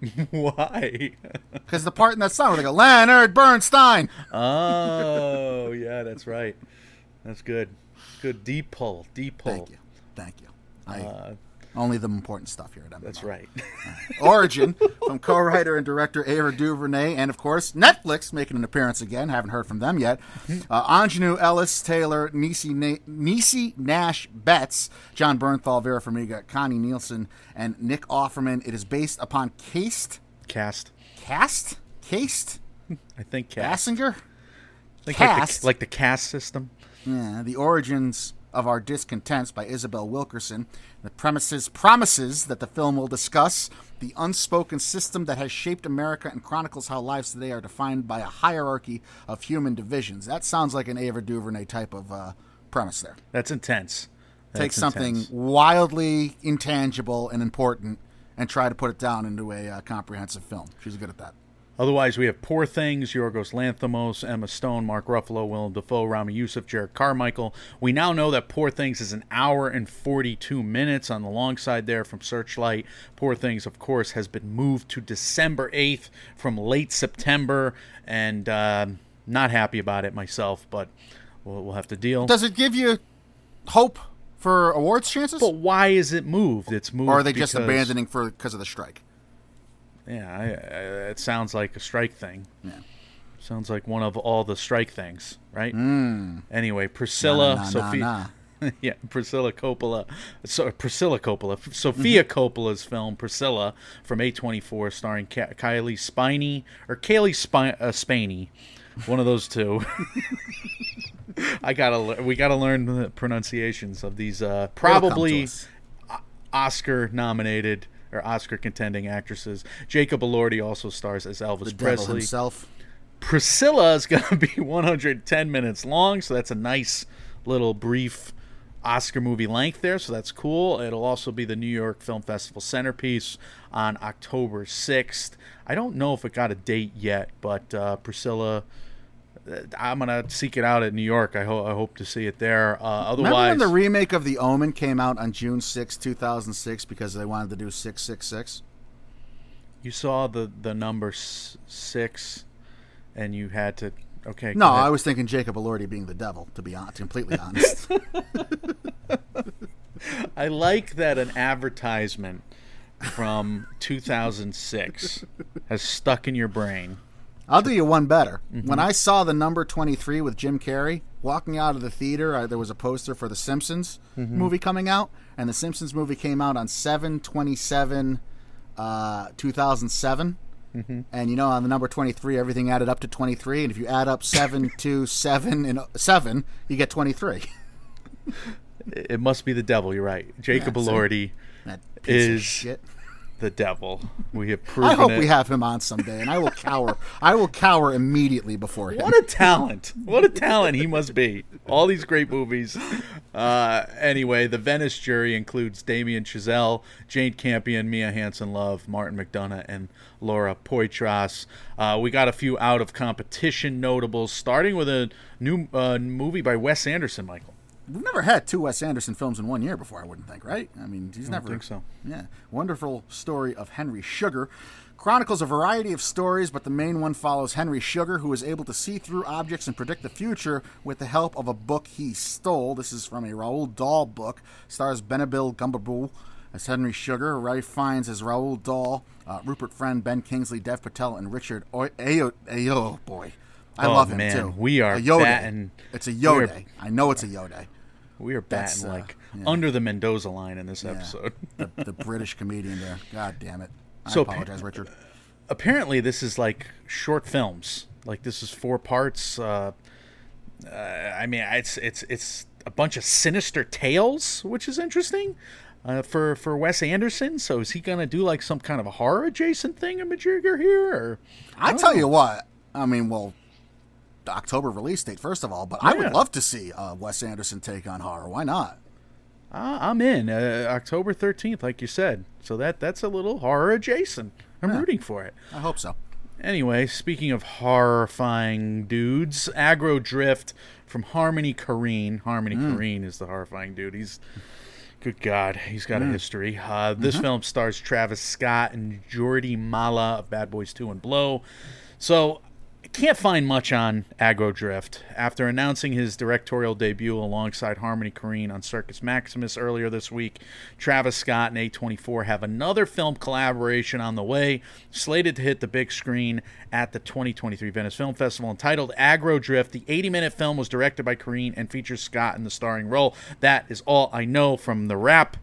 Why? Because the part in that song where they go Leonard Bernstein. oh, yeah, that's right. That's good. Good deep pull, deep pull. Thank you, thank you. I, Uh, only the important stuff here at Ember that's right. Origin from co-writer and director Ava DuVernay, and of course Netflix making an appearance again. Haven't heard from them yet. Uh, Aunjanue Ellis Taylor, Nisi, Na- Niecy Nash Betts, Jon Bernthal, Vera Farmiga, Connie Nielsen, and Nick Offerman. It is based upon Cased Cast. Cast Cased I think cast. Bassinger. Like, Cast. Like, the, like the caste system. Yeah, the origins of our discontents by Isabel Wilkerson. The premises promises that the film will discuss the unspoken system that has shaped America and chronicles how lives today are defined by a hierarchy of human divisions. That sounds like an Ava DuVernay type of uh, premise there. That's intense. That's Take something intense. wildly intangible and important and try to put it down into a uh, comprehensive film. She's good at that. Otherwise, we have Poor Things, Yorgos Lanthimos, Emma Stone, Mark Ruffalo, Willem Dafoe, Ramy Youssef, Jerrod Carmichael. We now know that Poor Things is an hour and 42 minutes on the long side there from Searchlight. Poor Things, of course, has been moved to December 8th from late September, and uh, not happy about it myself, but we'll, we'll have to deal. Does it give you hope for awards chances? But why is it moved? It's moved. or are they just because- abandoning for because of the strike? Yeah, I, I, it sounds like a strike thing. Yeah. Sounds like one of all the strike things, right? Anyway, Priscilla, Nah, nah, Sofia, nah. yeah, Priscilla Coppola, so Priscilla Coppola, Sofia Mm-hmm. Coppola's film Priscilla from A24, starring Ka- Kylie Spiney or Kaylee Spi- uh, Spaney, one of those two. I gotta, we gotta learn the pronunciations of these. Uh, It'll come to probably. Oscar nominated or Oscar contending actresses. Jacob Elordi also stars as Elvis the Presley. himself. Priscilla is going to be 110 minutes long, so that's a nice little brief Oscar movie length there, so that's cool. It'll also be the New York Film Festival centerpiece on October 6th. I don't know if it got a date yet, but uh, Priscilla. I'm gonna seek it out at New York. I hope I hope to see it there. Uh, Remember otherwise, when the remake of The Omen came out on June 6, 2006 because they wanted to do 666? you saw the the number six, and you had to. Okay. No. I was thinking Jacob Elordi being the devil, to be honest, completely honest. I like that an advertisement from 2006 has stuck in your brain. I'll do you one better. Mm-hmm. When I saw the number 23 with Jim Carrey, walking out of the theater, I, there was a poster for the Simpsons Mm-hmm. movie coming out, and the Simpsons movie came out on 7 27 uh, 2007. Mm-hmm. And you know, on the number 23, everything added up to 23. And if you add up 7 to 7 and 7, you get 23. It must be the devil. You're right. Jacob Yeah, Elordi, piece of Is- shit. The devil. We have proven I hope it. we have him on someday, and I will cower. I will cower immediately before him. What a talent! What a talent he must be. All these great movies. Uh, anyway, the Venice jury includes Damien Chazelle, Jane Campion, Mia Hansen Love, Martin McDonagh, and Laura Poitras. Uh, we got a few out of competition notables, starting with a new uh, movie by Wes Anderson, Michael. We've never had two Wes Anderson films in one year before. I wouldn't think, right? I mean, he's never. think so. Yeah, wonderful story of Henry Sugar. Chronicles a variety of stories, but the main one follows Henry Sugar, who is able to see through objects and predict the future with the help of a book he stole. This is from a Roald Dahl book. Stars Benabil Gumbaboo as Henry Sugar. Ray finds as Roald Dahl, uh, Rupert Friend, Ben Kingsley, Dev Patel, and Richard Oy- Ayo. Ayo, boy. I Oh, love him man, too. we are a Yode. batting- It's a Yode. I know it's a Yode. We are batting uh, like yeah. under the Mendoza line in this Yeah. episode. the, the British comedian there. God damn it. I So- apologize, Richard. apparently this is like short films like this is four parts uh, uh i mean it's it's it's a bunch of sinister tales, which is interesting uh, for for Wes Anderson. So is he gonna do like some kind of a horror adjacent thing in Majigger here? Or I tell you what, I mean, well, October release date, first of all, but I would love to see a Wes Anderson take on horror. Why not? uh, I'm in uh, October 13th, like you said. So that that's a little horror adjacent. I'm rooting for it. I hope so. Anyway, speaking of horrifying dudes, Aggro Drift from Harmony Korine. Harmony Korine is the horrifying dude. He's good God, he's got a history. Uh, this film stars Travis Scott and Jordi Mollà of Bad Boys 2 and Blow. So can't find much on Aggro Drift. After announcing his directorial debut alongside Harmony Korine on Circus Maximus earlier this week, Travis Scott and A24 have another film collaboration on the way, slated to hit the big screen at the 2023 Venice Film Festival. Entitled Aggro Drift, the 80 minute film was directed by Korine and features Scott in the starring role. That is all I know from the rap.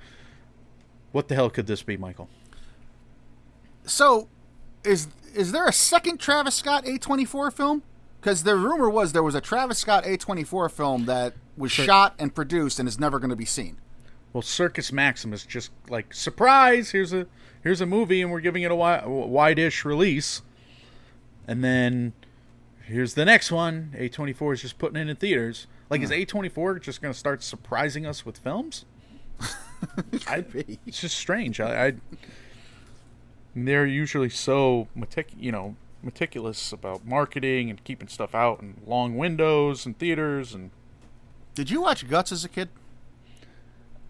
What the hell could this be, Michael? So, is is there a second Travis Scott A24 film? Because the rumor was there was a Travis Scott A24 film that was shot and produced and is never going to be seen. Well, Circus Maximus just like surprise. Here's a here's a movie, and we're giving it a wi- wide-ish release. And then here's the next one. A24 is just putting it in theaters. Like, is hmm. A24 just going to start surprising us with films? I, it's just strange. I, I they're usually so metic- you know meticulous about marketing and keeping stuff out and long windows and theaters and Did you watch Guts as a kid?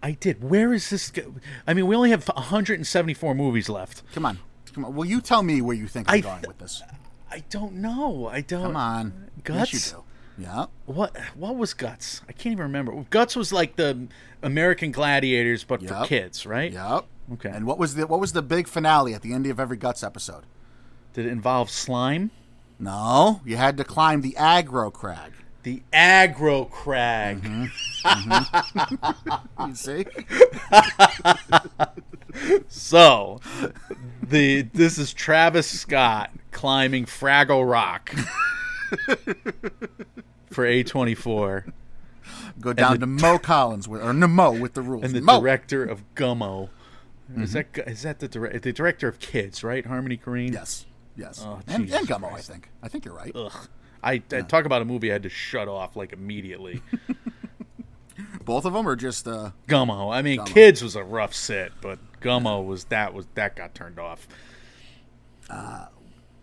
I did. Where is this? Go- I mean, we only have 174 movies left. Come on, come on. Will you tell me where you think I'm I going with this? I don't know. I don't. Come on, Guts. Yes, you do. Yeah. What? What was Guts? I can't even remember. Guts was like the American Gladiators, but for kids, right? Yep. Okay. And what was the what was the big finale at the end of every Guts episode? Did it involve slime? No, you had to climb the aggro crag. The aggro crag. Mm-hmm. Mm-hmm. You see? So, the this is Travis Scott climbing Fraggle Rock for A24. Go down to Mo Collins with or Mo with the rules. and the Mo. director of Gummo. Is that is that the direct, the director of Kids, right? Harmony Korine. Yes. Yes. Oh, and, and Gummo, Christ. I think. I think you're right. Ugh. I, I talk about a movie I had to shut off like immediately. Both of them are just uh Gummo. I mean, Gummo. Kids was a rough set, but Gummo was that was that got turned off.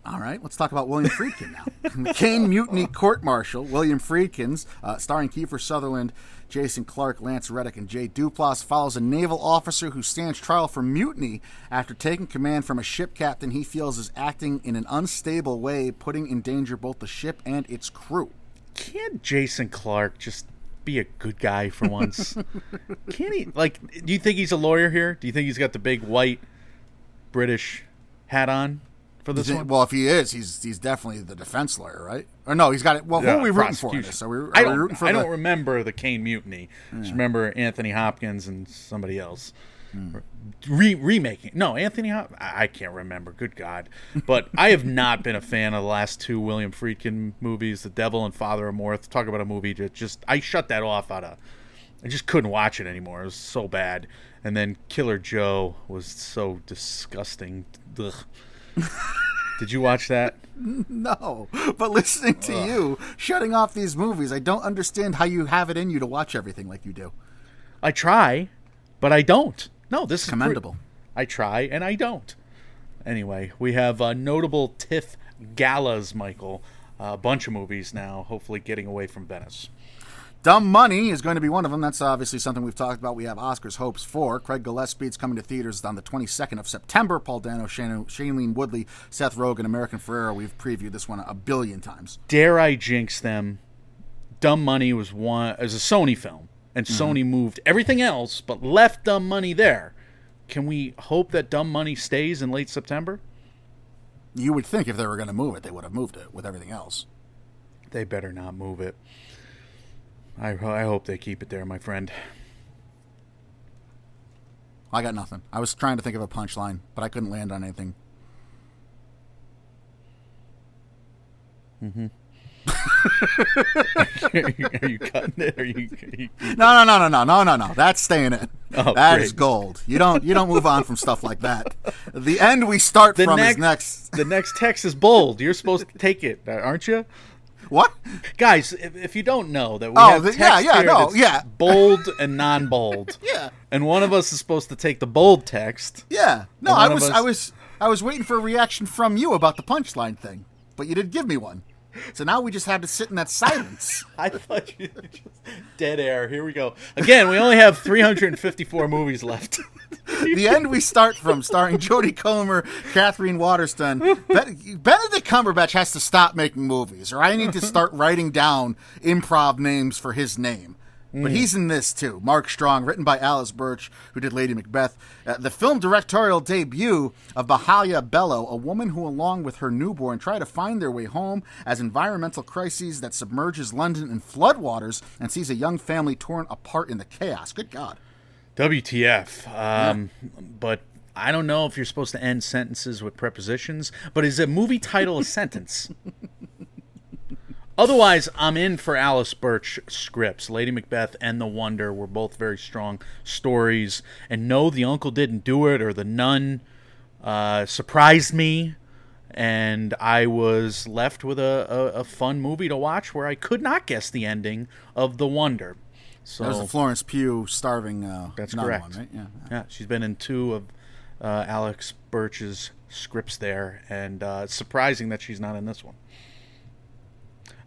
All right, let's talk about William Friedkin now. McCain Mutiny Court Martial, William Friedkin's, uh, starring Kiefer Sutherland, Jason Clarke, Lance Reddick, and Jay Duplass, follows a naval officer who stands trial for mutiny after taking command from a ship captain he feels is acting in an unstable way, putting in danger both the ship and its crew. Can't Jason Clarke just be a good guy for once? Can't he? Like, do you think he's a lawyer here? Do you think he's got the big white British hat on for this Is it- one? well, if he is, he's he's definitely the defense lawyer, right? Or no, he's got it. Well, who are we rooting for? in this? Are we, are I don't. rooting for I the- don't remember the Caine Mutiny. Just remember Anthony Hopkins and somebody else. Hmm. Re- remaking. No, Anthony Hop. I I can't remember. Good God! But I have not been a fan of the last two William Friedkin movies, The Devil and Father of Morth. Talk about a movie that just I shut that off out of. I just couldn't watch it anymore. It was so bad. And then Killer Joe was so disgusting. Ugh. Did you watch that? No, but listening to you shutting off these movies, I don't understand how you have it in you to watch everything like you do. I try, but I don't. No, this is Commendable. I try and I don't. Anyway, we have uh, notable TIFF galas, Michael. a bunch of movies now, hopefully getting away from Venice. Dumb Money is going to be one of them. That's obviously something we've talked about. We have Oscars hopes for. Craig Gillespie's coming to theaters on the 22nd of September. Paul Dano, Shane- Shailene Woodley, Seth Rogen, America Ferrera. We've previewed this one a billion times. Dare I jinx them? Dumb Money was one as a Sony film, and mm-hmm. Sony moved everything else but left Dumb Money there. Can we hope that Dumb Money stays in late September? You would think if they were going to move it, they would have moved it with everything else. They better not move it. I, I hope they keep it there, my friend. I got nothing. I was trying to think of a punchline, but I couldn't land on anything. Mm-hmm. are, you, are you cutting it? Are you, are you No, no, no, no, no, no, no, no. That's staying in. Oh, That great. is gold. You don't you don't move on from stuff like that. The end we start the from next, is next. the next text is bold. You're supposed to take it, aren't you? What? Guys, if, if you don't know that we Oh, have the- text yeah, yeah, here no, that's yeah. bold and non-bold. Yeah. And one of us is supposed to take the bold text. Yeah. No, I was us- I was I was waiting for a reaction from you about the punchline thing, but you didn't give me one. So now we just had to sit in that silence. I thought you just dead air. Here we go. Again, we only have 354 movies left. the end we start from, starring Jodie Comer, Katherine Waterston. Benedict Cumberbatch has to stop making movies, or I need to start writing down improv names for his name. But he's in this too. Mark Strong, written by Alice Birch, who did Lady Macbeth. Uh, the film directorial debut of Mahalia Belo, a woman who, along with her newborn, try to find their way home as environmental crises that submerges London in floodwaters and sees a young family torn apart in the chaos. Good God. WTF. Um, But I don't know if you're supposed to end sentences with prepositions, but is a movie title a sentence? Otherwise, I'm in for Alice Birch scripts. Lady Macbeth and The Wonder were both very strong stories. And no, the uncle didn't do it, or the nun uh, surprised me. And I was left with a, a, a fun movie to watch where I could not guess the ending of The Wonder. So That was the Florence Pugh starving. Uh, that's correct. One, right? Yeah. Yeah, she's been in two of uh, Alex Birch's scripts there, and uh, it's surprising that she's not in this one.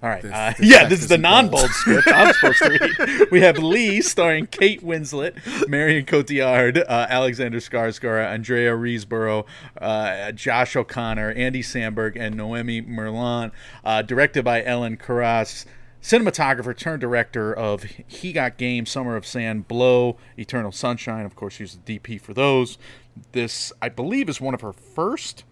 All right. This- uh, this yeah, this is the non bold. bold script I'm supposed to read. We have Lee starring Kate Winslet, Marion Cotillard, uh, Alexander Skarsgård, Andrea Riseborough, uh, Josh O'Connor, Andy Samberg, and Noémie Merlant. Uh, directed by Ellen Kuras. Cinematographer turned director of He Got Game, Summer of Sam, Blow, Eternal Sunshine. Of course, she's the DP for those. This, I believe, is one of her first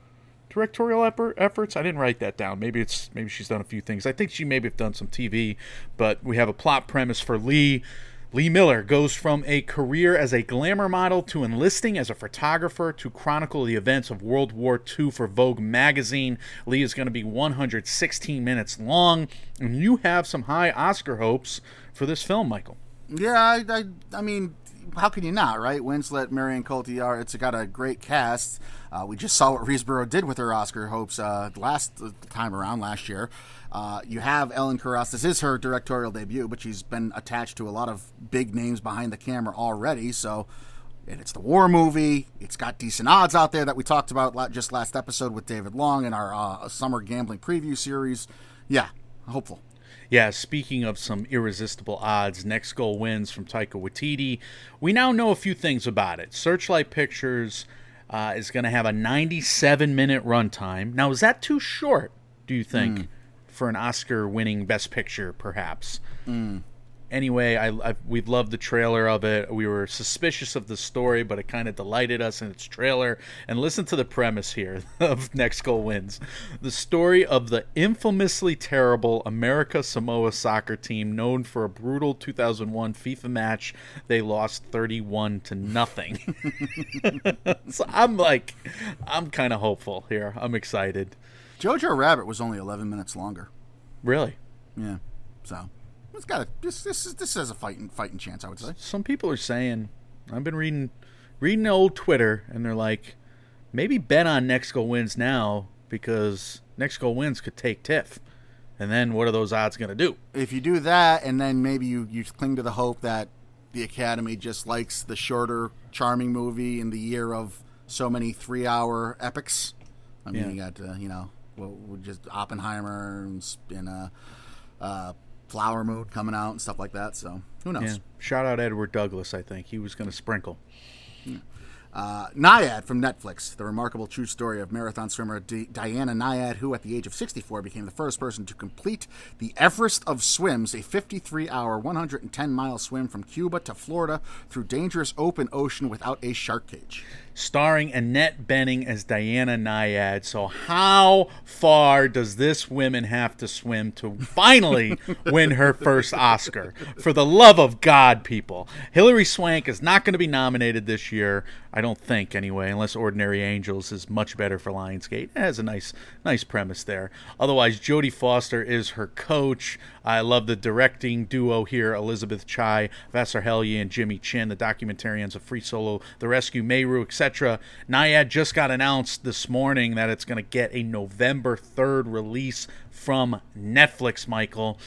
directorial effort, efforts. I didn't write that down. Maybe it's maybe she's done a few things. I think she maybe have done some TV, but we have a plot premise for Lee. Lee Miller goes from a career as a glamour model to enlisting as a photographer to chronicle the events of World War II for Vogue magazine. Lee is going to be 116 minutes long, and you have some high Oscar hopes for this film, Michael. Yeah, I, I, I mean, how can you not, right? Winslet, Marion Cotillard, it's got a great cast. Uh, we just saw what Riseborough did with her Oscar hopes uh, last time around, last year. Uh, you have Ellen Kuras. This is her directorial debut, but she's been attached to a lot of big names behind the camera already. So, and it's the war movie. It's got decent odds out there that we talked about just last episode with David Long in our uh, summer gambling preview series. Yeah, hopeful. Yeah, speaking of some irresistible odds, Next Goal Wins from Taika Waititi. We now know a few things about it. Searchlight Pictures uh, is going to have a 97 minute runtime. Now, is that too short, do you think, for an Oscar winning Best Picture, perhaps? Anyway, I, I we've loved the trailer of it. We were suspicious of the story, but it kind of delighted us in its trailer. And listen to the premise here of Next Goal Wins: the story of the infamously terrible America Samoa soccer team, known for a brutal 2001 FIFA match they lost 31 to nothing. so I'm like, I'm kind of hopeful here. I'm excited. Jojo Rabbit was only 11 minutes longer. Really, Yeah, so it's got a this this is this has a fighting fighting chance, I would say. some people are saying I've been reading reading old Twitter and they're like maybe bet on next goal wins now because next goal wins could take Tiff. And then what are those odds going to do? If you do that, and then maybe you you cling to the hope that the Academy just likes the shorter, charming movie in the year of so many three-hour epics. I mean, Yeah. you got uh, you know, well, we just Oppenheimer and, and uh, uh, Flower Moon coming out and stuff like that. So who knows? Yeah. Shout out Edward Douglas, I think. He was going to sprinkle. Uh, Nyad from Netflix, the remarkable true story of marathon swimmer D- Diana Nyad, who at the age of 64 became the first person to complete the Everest of Swims, a 53 hour, 110 mile swim from Cuba to Florida through dangerous open ocean without a shark cage. Starring Annette Bening as Diana Nyad. So, how far does this woman have to swim to finally win her first Oscar? For the love of God, people. Hilary Swank is not going to be nominated this year. I don't think anyway, unless Ordinary Angels is much better for Lionsgate. It has a nice, nice premise there. Otherwise, Jodie Foster is her coach. I love the directing duo here: Elizabeth Chai, Vasarhelyi, and Jimmy Chin. The documentarians of Free Solo, The Rescue, Meru, etc. Nyad just got announced this morning that it's going to get a November third release from Netflix. Michael,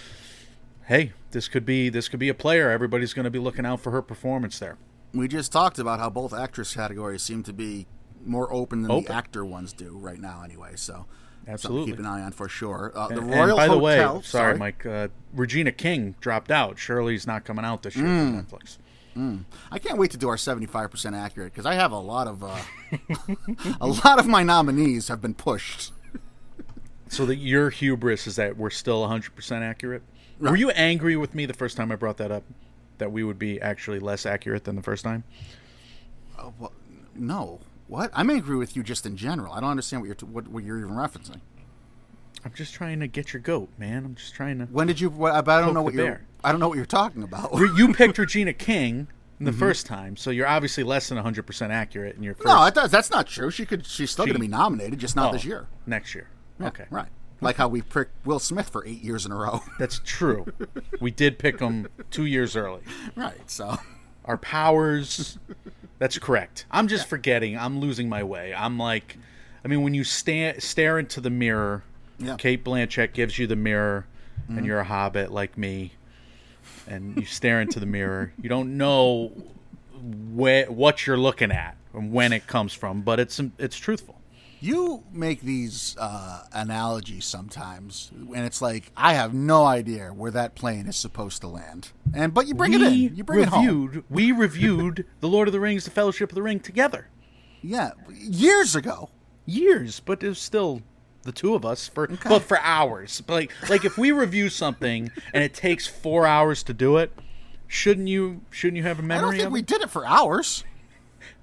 hey, this could be this could be a player. Everybody's going to be looking out for her performance there. We just talked about how both actress categories seem to be more open than Open. the actor ones do right now, anyway. So, something Absolutely. keep an eye on for sure. Uh, the And- Royal and by the way, Hotel. sorry, Mike. Uh, Regina King dropped out. Shirley's not coming out this year Mm. for Netflix. I can't wait to do our seventy-five percent accurate because I have a lot of uh, a lot of my nominees have been pushed. So that your hubris is that we're still 100% accurate. Were you angry with me the first time I brought that up? That we would be actually less accurate than the first time? Uh, well, no, what? I'm angry with you just in general. I don't understand what you're t- what, what you're even referencing. I'm just trying to get your goat, man. I'm just trying to. When did you? What, I don't know what you're. bear. I don't know what you're talking about. You picked Regina King the Mm-hmm. first time, so you're obviously less than 100% accurate in your first. no, that does, that's not true. She could. She's still She- going to be nominated, just not Oh, this year. Next year. Yeah, okay. Right. Like how we pricked Will Smith for eight years in a row. That's true. we did pick him two years early. right. So. our powers. That's correct. I'm just forgetting. I'm losing my way. I'm like, I mean, when you sta- stare into the mirror, Yeah. Cate Blanchett gives you the mirror, Mm-hmm. and you're a hobbit like me, and you stare into the mirror. You don't know where what you're looking at and when it comes from, but it's it's truthful. You make these uh, analogies sometimes, and it's like I have no idea where that plane is supposed to land. And but you bring it in. You bring it home. reviewed. We reviewed the Lord of the Rings, the Fellowship of the Ring together. Yeah, years ago. years, but it was still the two of us for but for hours. Like like if we review something and it takes four hours to do it, shouldn't you shouldn't you have a memory I don't think we it? did it for hours.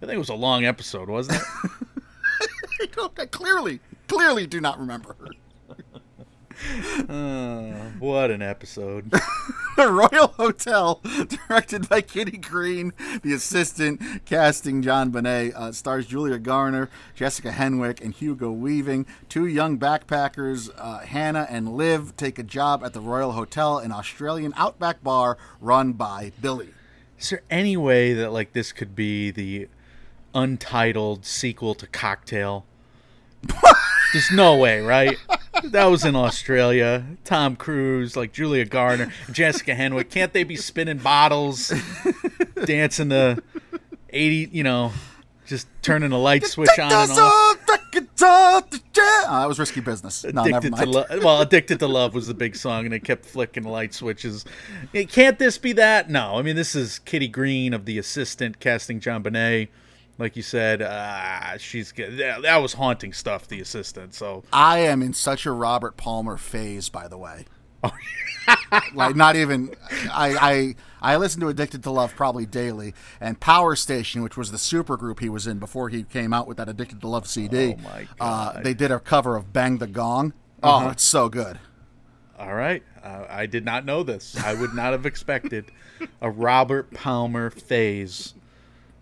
I think it was a long episode, wasn't it? I, don't, I clearly, clearly do not remember. what an episode. The Royal Hotel, directed by Kitty Green, the assistant, casting JonBenét, uh, stars Julia Garner, Jessica Henwick, and Hugo Weaving. Two young backpackers, uh, Hannah and Liv, take a job at the Royal Hotel, an Australian outback bar run by Billy. Is there any way that like this could be the untitled sequel to Cocktail? There's no way, right? That was in Australia. Tom Cruise, like Julia Garner, Jessica Henwick. Can't they be spinning bottles, dancing the eighty? You know, just turning the light switch on and off. Uh, oh, that was risky business. No, never Addicted to love. Well, addicted to love was the big song, and it kept flicking the light switches. Can't this be that? No, I mean this is Kitty Green of the assistant casting JonBenét. Like you said, uh, she's. That, that was haunting stuff. The assistant. So I am in such a Robert Palmer phase, by the way. Oh, like not even I, I I listen to Addicted to Love probably daily, and Power Station, which was the super group he was in before he came out with that Addicted to Love CD. Oh, my Uh, they did a cover of Bang the Gong. Oh, it's so good. all right, uh, I did not know this. I would not have expected a Robert Palmer phase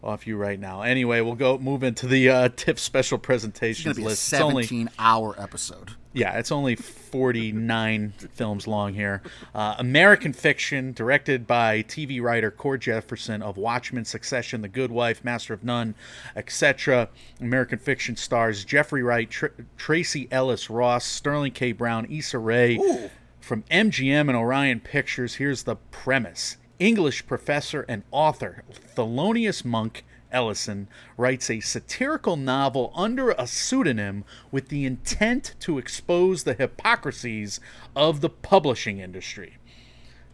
off you right now. Anyway, we'll go move into the uh, TIFF special It's presentations to be a list. It's only 17 hour episode. Yeah, it's only 49 films long here. Uh, American Fiction, directed by TV writer Cord Jefferson of Watchmen, Succession, The Good Wife, Master of None, etc. American Fiction stars Jeffrey Wright, Tr- Tracee Ellis Ross, Sterling K. Brown, Issa Rae. From MGM and Orion Pictures, here's the premise. English professor and author Thelonious Monk Ellison writes a satirical novel under a pseudonym with the intent to expose the hypocrisies of the publishing industry.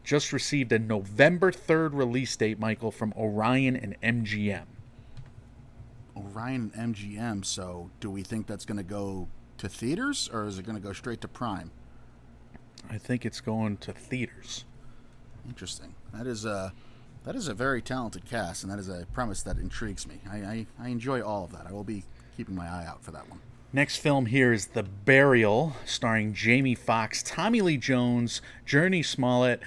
Just received a November 3rd release date, Michael, from Orion and MGM. Orion and MGM. So, do we think that's going to go to theaters or is it going to go straight to Prime? I think it's going to theaters. Interesting. That is a that is a very talented cast, and that is a premise that intrigues me. I, I, I enjoy all of that. I will be keeping my eye out for that one. Next film here is The Burial, starring Jamie Foxx, Tommy Lee Jones, Jurnee Smollett,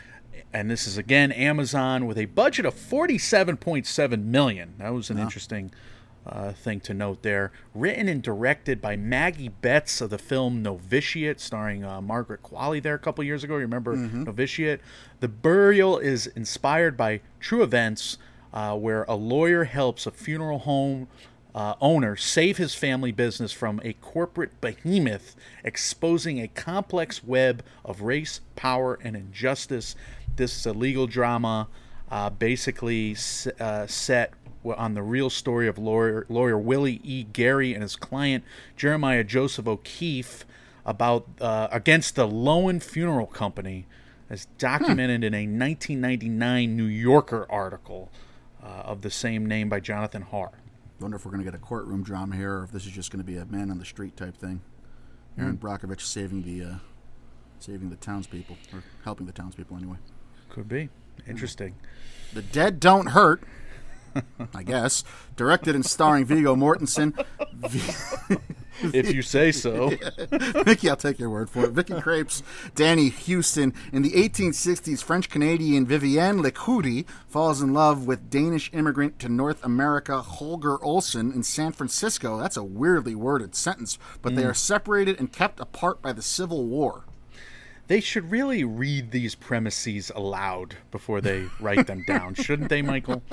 and this is again Amazon with a budget of 47.7 million. That was an interesting uh, thing to note there. Written and directed by Maggie Betts of the film Novitiate, starring uh, Margaret Qualley there a couple years ago. You remember Novitiate? The burial is inspired by true events uh, where a lawyer helps a funeral home uh, owner save his family business from a corporate behemoth exposing a complex web of race, power, and injustice. This is a legal drama, uh, basically s- uh, set on the real story of lawyer, lawyer Willie E. Gary and his client Jeremiah Joseph O'Keefe about uh, against the Loewen Funeral Company, as documented in a 1999 New Yorker article uh, of the same name by Jonathan Harr. Wonder if we're going to get a courtroom drama here, or if this is just going to be a man on the street type thing. Erin Brockovich saving the uh, saving the townspeople, or helping the townspeople anyway. Could be interesting. The Dead Don't Hurt, I guess. Directed and starring Viggo Mortensen. if you say so. Vicky, I'll take your word for it. Vicky Krieps, Danny Huston. In the 1860s, French Canadian Vivienne Le Coudy falls in love with Danish immigrant to North America Holger Olsen in San Francisco. That's a weirdly worded sentence, but they hmm. are separated and kept apart by the Civil War. They should really read these premises aloud before they write them down, shouldn't they, Michael?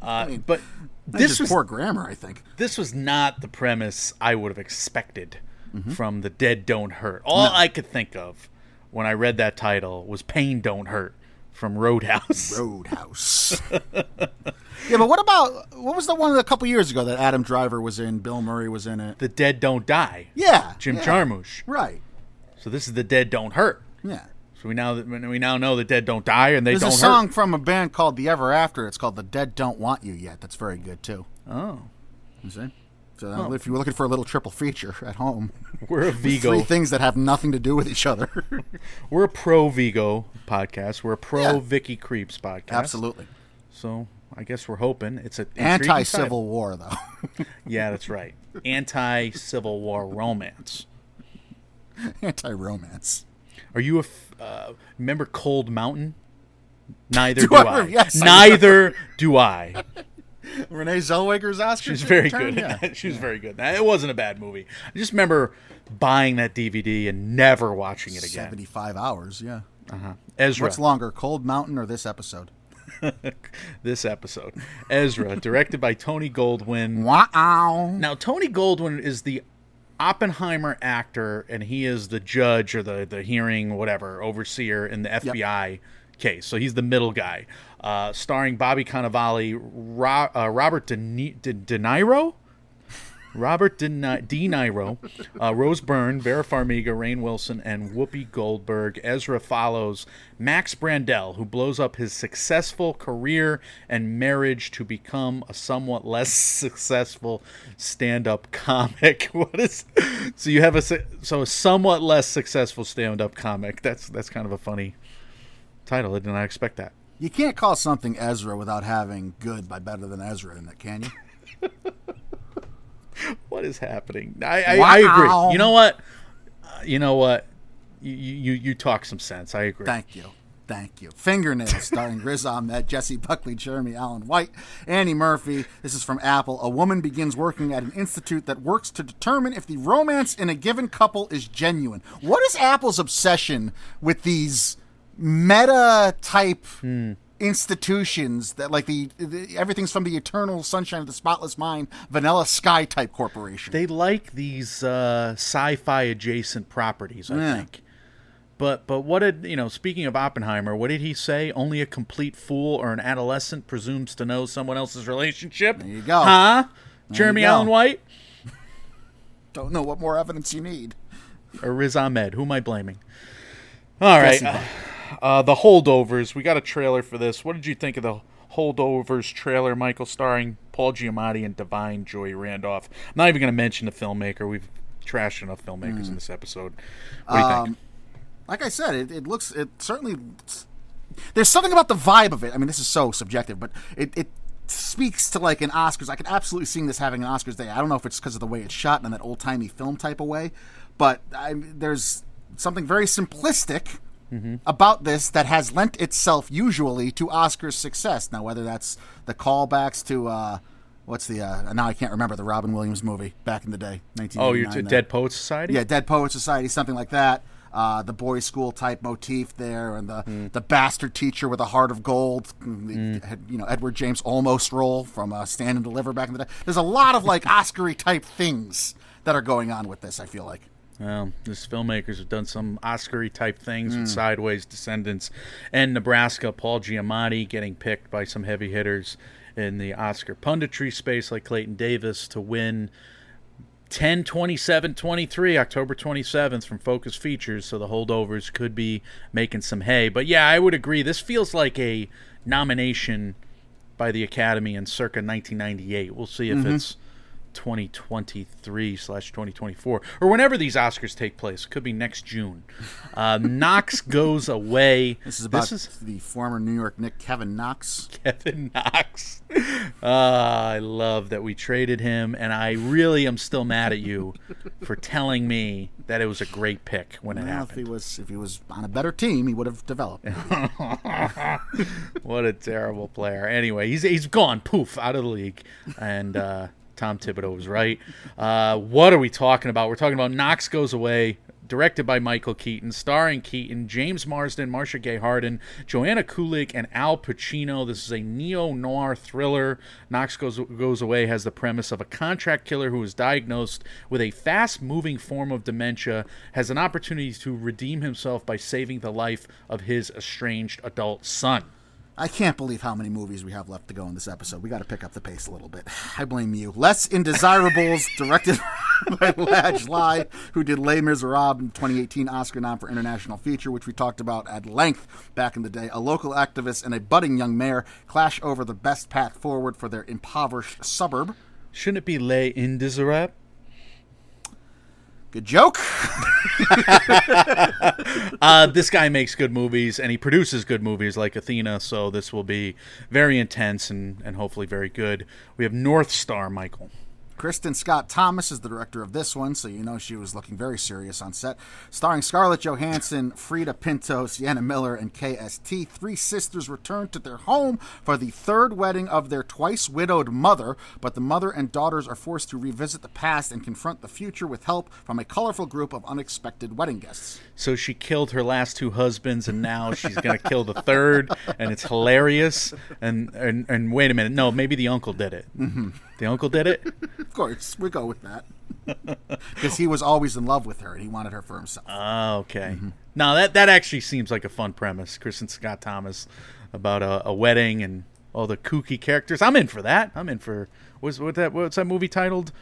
Uh, but This was poor grammar, I think. this was not the premise I would have expected from the Dead Don't Hurt. All I could think of when I read that title was Pain Don't Hurt from Roadhouse. Roadhouse. yeah, but what about what was the one a couple years ago that Adam Driver was in? Bill Murray was in it. The Dead Don't Die. Yeah, Jim yeah. Jarmusch. Right. So this is the Dead Don't Hurt. Yeah. So we now we now know the dead don't die and they There's don't There's a song hurt. from a band called The Ever After. It's called The Dead Don't Want You Yet. That's very good too. Oh, You see? So uh, if you were looking for a little triple feature at home, we're a Viggo. three things that have nothing to do with each other. We're a pro Viggo podcast. We're a pro Yeah. Vicky Krieps podcast. Absolutely. So I guess we're hoping it's a Anti Civil War, though. Yeah, that's right. Anti Civil War romance. Anti romance. Are you a f- uh, remember Cold Mountain? Neither Do do, I I. yes, I Neither do I. Renee Zellweger's Oscar. She's very good. Yeah. She was very good. It wasn't a bad movie. I just remember buying that DVD and never watching it again. 75 hours, yeah. Ezra. What's longer, Cold Mountain or this episode? this episode. Ezra, directed by Tony Goldwyn. Wow. Now, Tony Goldwyn is the Oppenheimer actor, and he is the judge or the, the hearing, whatever, overseer in the FBI case. So he's the middle guy. Uh, starring Bobby Cannavale, Ro- uh, Robert De, Ni- De, De Niro? Robert De, Ni- De Niro, uh, Rose Byrne, Vera Farmiga, Rainn Wilson, and Whoopi Goldberg. Ezra follows Max Brandel, who blows up his successful career and marriage to become a somewhat less successful stand-up comic. What is? So you have a so a somewhat less successful stand-up comic. That's that's kind of a funny title. I did not expect that. You can't call something Ezra without having good by better than Ezra in it, can you? What is happening? I I, I agree. You know what? Uh, you know what? You, you you talk some sense. I agree. Thank you. Thank you. Fingernails, starring Riz Ahmed, Jessie Buckley, Jeremy Allen White, Annie Murphy. This is from Apple. A woman begins working at an institute that works to determine if the romance in a given couple is genuine. What is Apple's obsession with these meta type institutions that, like the, the everything's from the Eternal Sunshine of the Spotless Mind, Vanilla Sky type corporation? They like these uh, sci-fi adjacent properties. I Yeah. think. But but what did you know? Speaking of Oppenheimer, what did he say? Only a complete fool or an adolescent presumes to know someone else's relationship. There you go. Huh? Jeremy go. Allen White Don't know what more evidence you need. or Riz Ahmed? Who am I blaming? All right. Uh, the holdovers. We got a trailer for this. What did you think of the holdovers trailer, Michael, starring Paul Giamatti and Da'Vine Joy Randolph? I'm not even going to mention the filmmaker. We've trashed enough filmmakers in this episode. What do you think? like I said, it, it looks it certainly. There's something about the vibe of it. I mean, this is so subjective, but it, it speaks to like an Oscars. I could absolutely see this having an Oscars day. I don't know if it's because of the way it's shot in that old timey film type of way, but I, there's something very simplistic about this that has lent itself usually to Oscars success. Now, whether that's the callbacks to. Uh, what's the uh, now I can't remember the Robin Williams movie back in the day. 1989 Oh, you're to. Dead Poets Society. Yeah, Dead Poets Society, something like that. Uh, the boys' school type motif there, and the Hmm. the bastard teacher with a heart of gold. The, You know, Edward James Olmos role from uh, Stand and Deliver back in the day. There's a lot of like Oscary type things that are going on with this. I feel like. Well, these filmmakers have done some Oscar-y type things Hmm. with Sideways, Descendants, and Nebraska. Paul Giamatti getting picked by some heavy hitters in the Oscar punditry space, like Clayton Davis, to win 10 27 23 october 27th from focus features so the holdovers could be making some hay but yeah i would agree this feels like a nomination by the academy in circa 1998 we'll see if Mm-hmm. it's 2023 slash 2024 or whenever these oscars take place it could be next june uh, knox goes away This is about this is the former New York Knick Kevin Knox. Kevin Knox. Uh, I love that we traded him, and I really am still mad at you for telling me that it was a great pick when it Well, if he was if he was on a better team, he would have developed. What a terrible player. Anyway, he's he's gone, poof, out of the league, and uh, Tom Thibodeau was right. Uh, what are we talking about? We're talking about Knox goes away. Directed by Michael Keaton, starring Keaton, James Marsden, Marcia Gay Harden, Joanna Kulig, and Al Pacino. This is a neo noir thriller. Knox goes goes away has the premise of a contract killer who is diagnosed with a fast moving form of dementia, has an opportunity to redeem himself by saving the life of his estranged adult son. I can't believe how many movies we have left to go in this episode. We got to pick up the pace a little bit. I blame you. Less Indesirables, directed by Ladj Ly, who did Les Miserables in 2018 Oscar nom for International Feature, which we talked about at length back in the day. A local activist and a budding young mayor clash over the best path forward for their impoverished suburb. Shouldn't it be Les Indésirables? Good joke. Uh, this guy makes good movies and he produces good movies like Athena, so this will be very intense and, and hopefully very good. We have North Star, Michael. Kristin Scott Thomas is the director of this one, so you know she was looking very serious on set. Starring Scarlett Johansson, Freida Pinto, Sienna Miller, and KST, three sisters return to their home for the third wedding of their twice widowed mother, but the mother and daughters are forced to revisit the past and confront the future with help from a colorful group of unexpected wedding guests. So she killed her last two husbands and now she's going to kill the third, and it's hilarious. And, and, and wait a minute, no, maybe the uncle did it. Mm-hmm. The uncle did it? Of course, we go with that. Because he was always in love with her and he wanted her for himself. Oh, okay. Now that that actually seems like a fun premise. Kristin Scott Thomas about a, a wedding and all the kooky characters. I'm in for that. I'm in for what's what that what's that movie titled?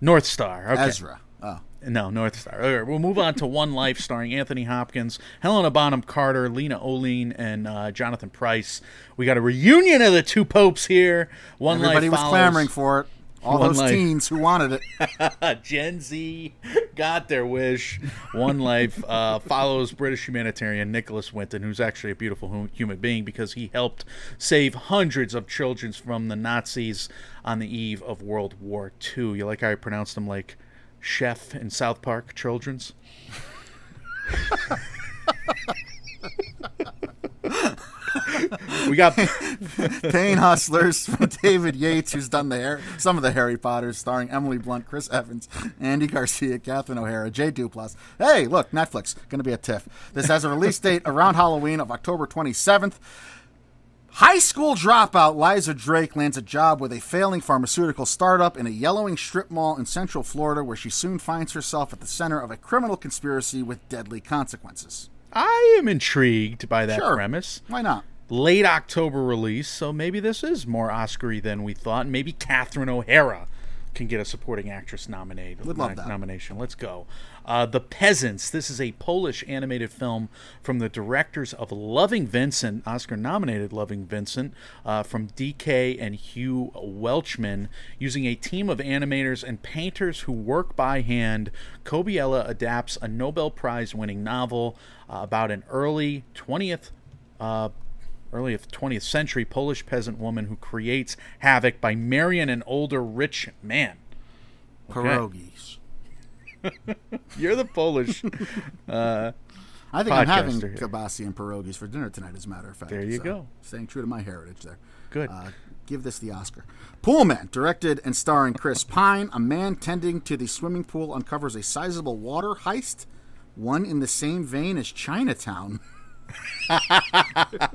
North Star. Okay. Ezra. Oh. No, North Star. All right, we'll move on to One Life, starring Anthony Hopkins, Helena Bonham Carter, Lena Olin, and uh, Jonathan Pryce. We got a reunion of the two popes here. One Everybody Life was follows- clamoring for it. All One those life. teens who wanted it. Gen Z got their wish. One Life uh, follows British humanitarian Nicholas Winton, who's actually a beautiful hu- human being because he helped save hundreds of children from the Nazis on the eve of World War II. You like how I pronounced them like chef in South Park, children's? we got Pain Hustlers from David Yates, who's done the hair, some of the Harry Potters, starring Emily Blunt, Chris Evans, Andy Garcia, Catherine O'Hara, Jay Duplass. Hey, look, Netflix, going to be a TIFF. This has a release date around Halloween of October 27th. High school dropout Liza Drake lands a job with a failing pharmaceutical startup in a yellowing strip mall in Central Florida, where she soon finds herself at the center of a criminal conspiracy with deadly consequences. I am intrigued by that Sure. premise. Why not? late October release, so maybe this is more Oscar-y than we thought. Maybe Catherine O'Hara can get a supporting actress nominated Would love that. nomination. Let's go. Uh, the Peasants. This is a Polish animated film from the directors of Loving Vincent, Oscar-nominated Loving Vincent, uh, from DK and Hugh Welchman, using a team of animators and painters who work by hand. Kobiela adapts a Nobel Prize-winning novel uh, about an early 20th uh, early 20th century Polish peasant woman who creates havoc by marrying an older rich man. Pierogies. You're the Polish. I think I'm having here. kibasi and pierogies for dinner tonight, as a matter of fact. There you So, go. Staying true to my heritage there. Good. Uh, Give this the Oscar. Poolman, directed and starring Chris Pine. A man tending to the swimming pool uncovers a sizable water heist, one in the same vein as Chinatown.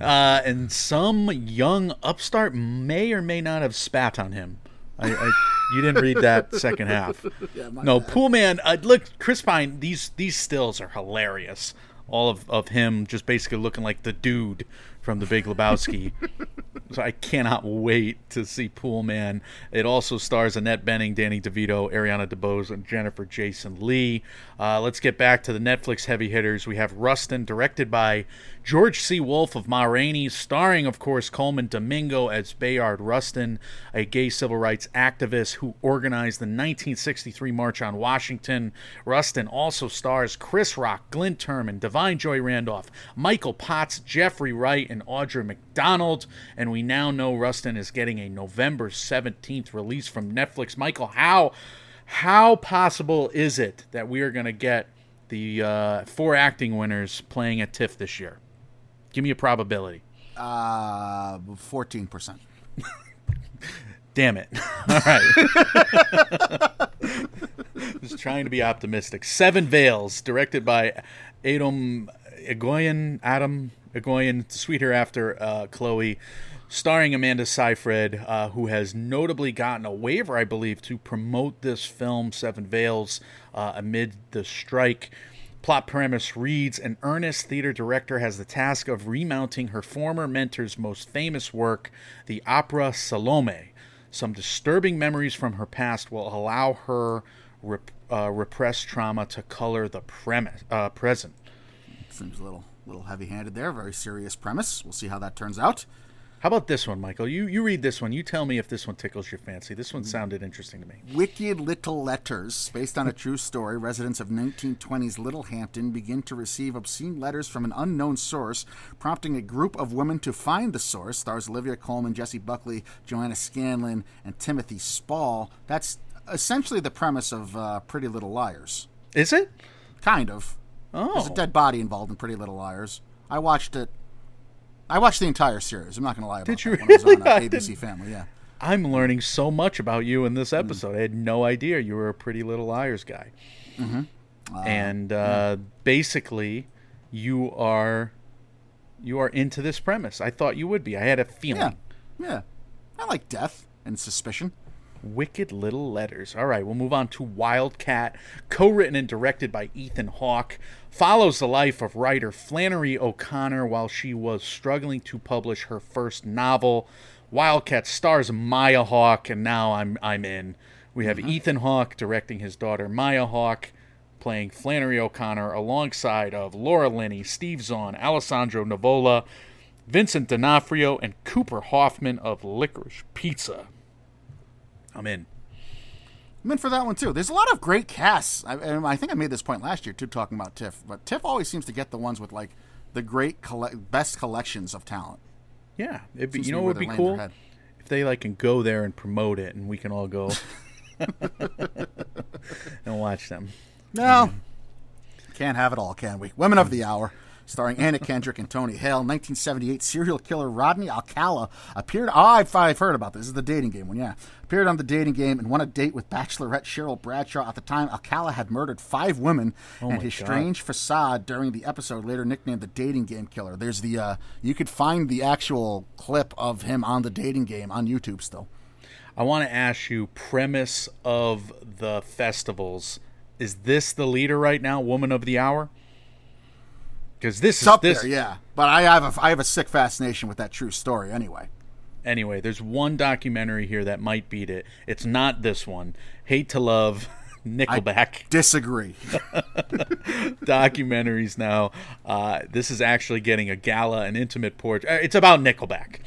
Uh, and some young upstart may or may not have spat on him. I, I you didn't read that second half. no, Poolman. Uh, look, Chris Pine. These these stills are hilarious. All of, of him just basically looking like the dude from The Big Lebowski. so I cannot wait to see Poolman. It also stars Annette Bening, Danny DeVito, Ariana DeBose, and Jennifer Jason Leigh. Uh, let's get back to the Netflix heavy hitters. We have Rustin, directed by George C. Wolfe of Ma Rainey, starring, of course, Colman Domingo as Bayard Rustin, a gay civil rights activist who organized the 1963 March on Washington. Rustin also stars Chris Rock, Glenn Turman, Da'Vine Joy Randolph, Michael Potts, Jeffrey Wright, and Audra McDonald. And we now know Rustin is getting a November 17th release from Netflix. Michael, how how possible is it that we are going to get the uh, four acting winners playing at TIFF this year? Give me a probability. Uh, 14%. Damn it. All right. Just trying to be optimistic. Seven Veils, directed by Atom Egoyan, Atom Egoyan, Sweet Hereafter, uh, Chloe, starring Amanda Seyfried, uh, who has notably gotten a waiver, I believe, to promote this film, Seven Veils, uh, amid the strike. Plot premise reads An earnest theater director has the task of remounting her former mentor's most famous work, the opera Salome. Some disturbing memories from her past will allow her rep- uh, repressed trauma to color the premise, uh, present. Seems a little little heavy-handed there. Very serious premise. We'll see how that turns out. How about this one, Michael? You you read this one. You tell me if this one tickles your fancy. This one sounded interesting to me. Wicked Little Letters, based on a true story, residents of 1920s Littlehampton begin to receive obscene letters from an unknown source, prompting a group of women to find the source. Stars Olivia Colman, Jessie Buckley, Joanna Scanlon, and Timothy Spall. That's essentially the premise of uh, Pretty Little Liars. Is it? Kind of. Oh. There's a Oh, dead body involved in Pretty Little Liars. I watched it. I watched the entire series. I'm not going to lie about Did that you when it was really? on uh, ABC didn't- Family. Yeah. I'm learning so much about you in this episode. I had no idea you were a Pretty Little Liars guy. and uh, basically, you are you are into this premise. I thought you would be. I had a feeling. Yeah. Yeah. I like death and suspicion. Wicked Little Letters. All right, we'll move on to Wildcat, co written and directed by Ethan Hawke. Follows the life of writer Flannery O'Connor while she was struggling to publish her first novel. Wildcat stars Maya Hawke, and now I'm I'm in. We have mm-hmm. Ethan Hawke directing his daughter Maya Hawke, playing Flannery O'Connor alongside of Laura Linney, Steve Zahn, Alessandro Nivola, Vincent D'Onofrio, and Cooper Hoffman of Licorice Pizza. I'm in. I'm in for that one too. There's a lot of great casts. I, I think I made this point last year too, talking about TIFF. But TIFF always seems to get the ones with like the great colle- best collections of talent. Yeah, it'd be, Seems you know what would be cool if they like can go there and promote it, and we can all go and watch them. No, can't have it all, can we? Women of the Hour, starring Anna Kendrick and Tony Hale. 1978 serial killer Rodney Alcala appeared. Oh, I've, I've heard about this. This is the dating game one, yeah. Appeared on the dating game and won a date with Bachelorette Cheryl Bradshaw. At the time, Alcala had murdered five women, and Oh my his God. strange facade during the episode later nicknamed the dating game killer. There's the uh, you could find the actual clip of him on the dating game on YouTube still. I want to ask you premise of the festivals. Is this the leader right now, Woman of the Hour? Because this It's is up this. there, yeah. But I have a I have a sick fascination with that true story anyway. Anyway, there's one documentary here that might beat it. It's not this one. Hate to Love, Nickelback. Disagree. documentaries now. Uh, this is actually getting a gala, an intimate portrait. Uh, It's about Nickelback.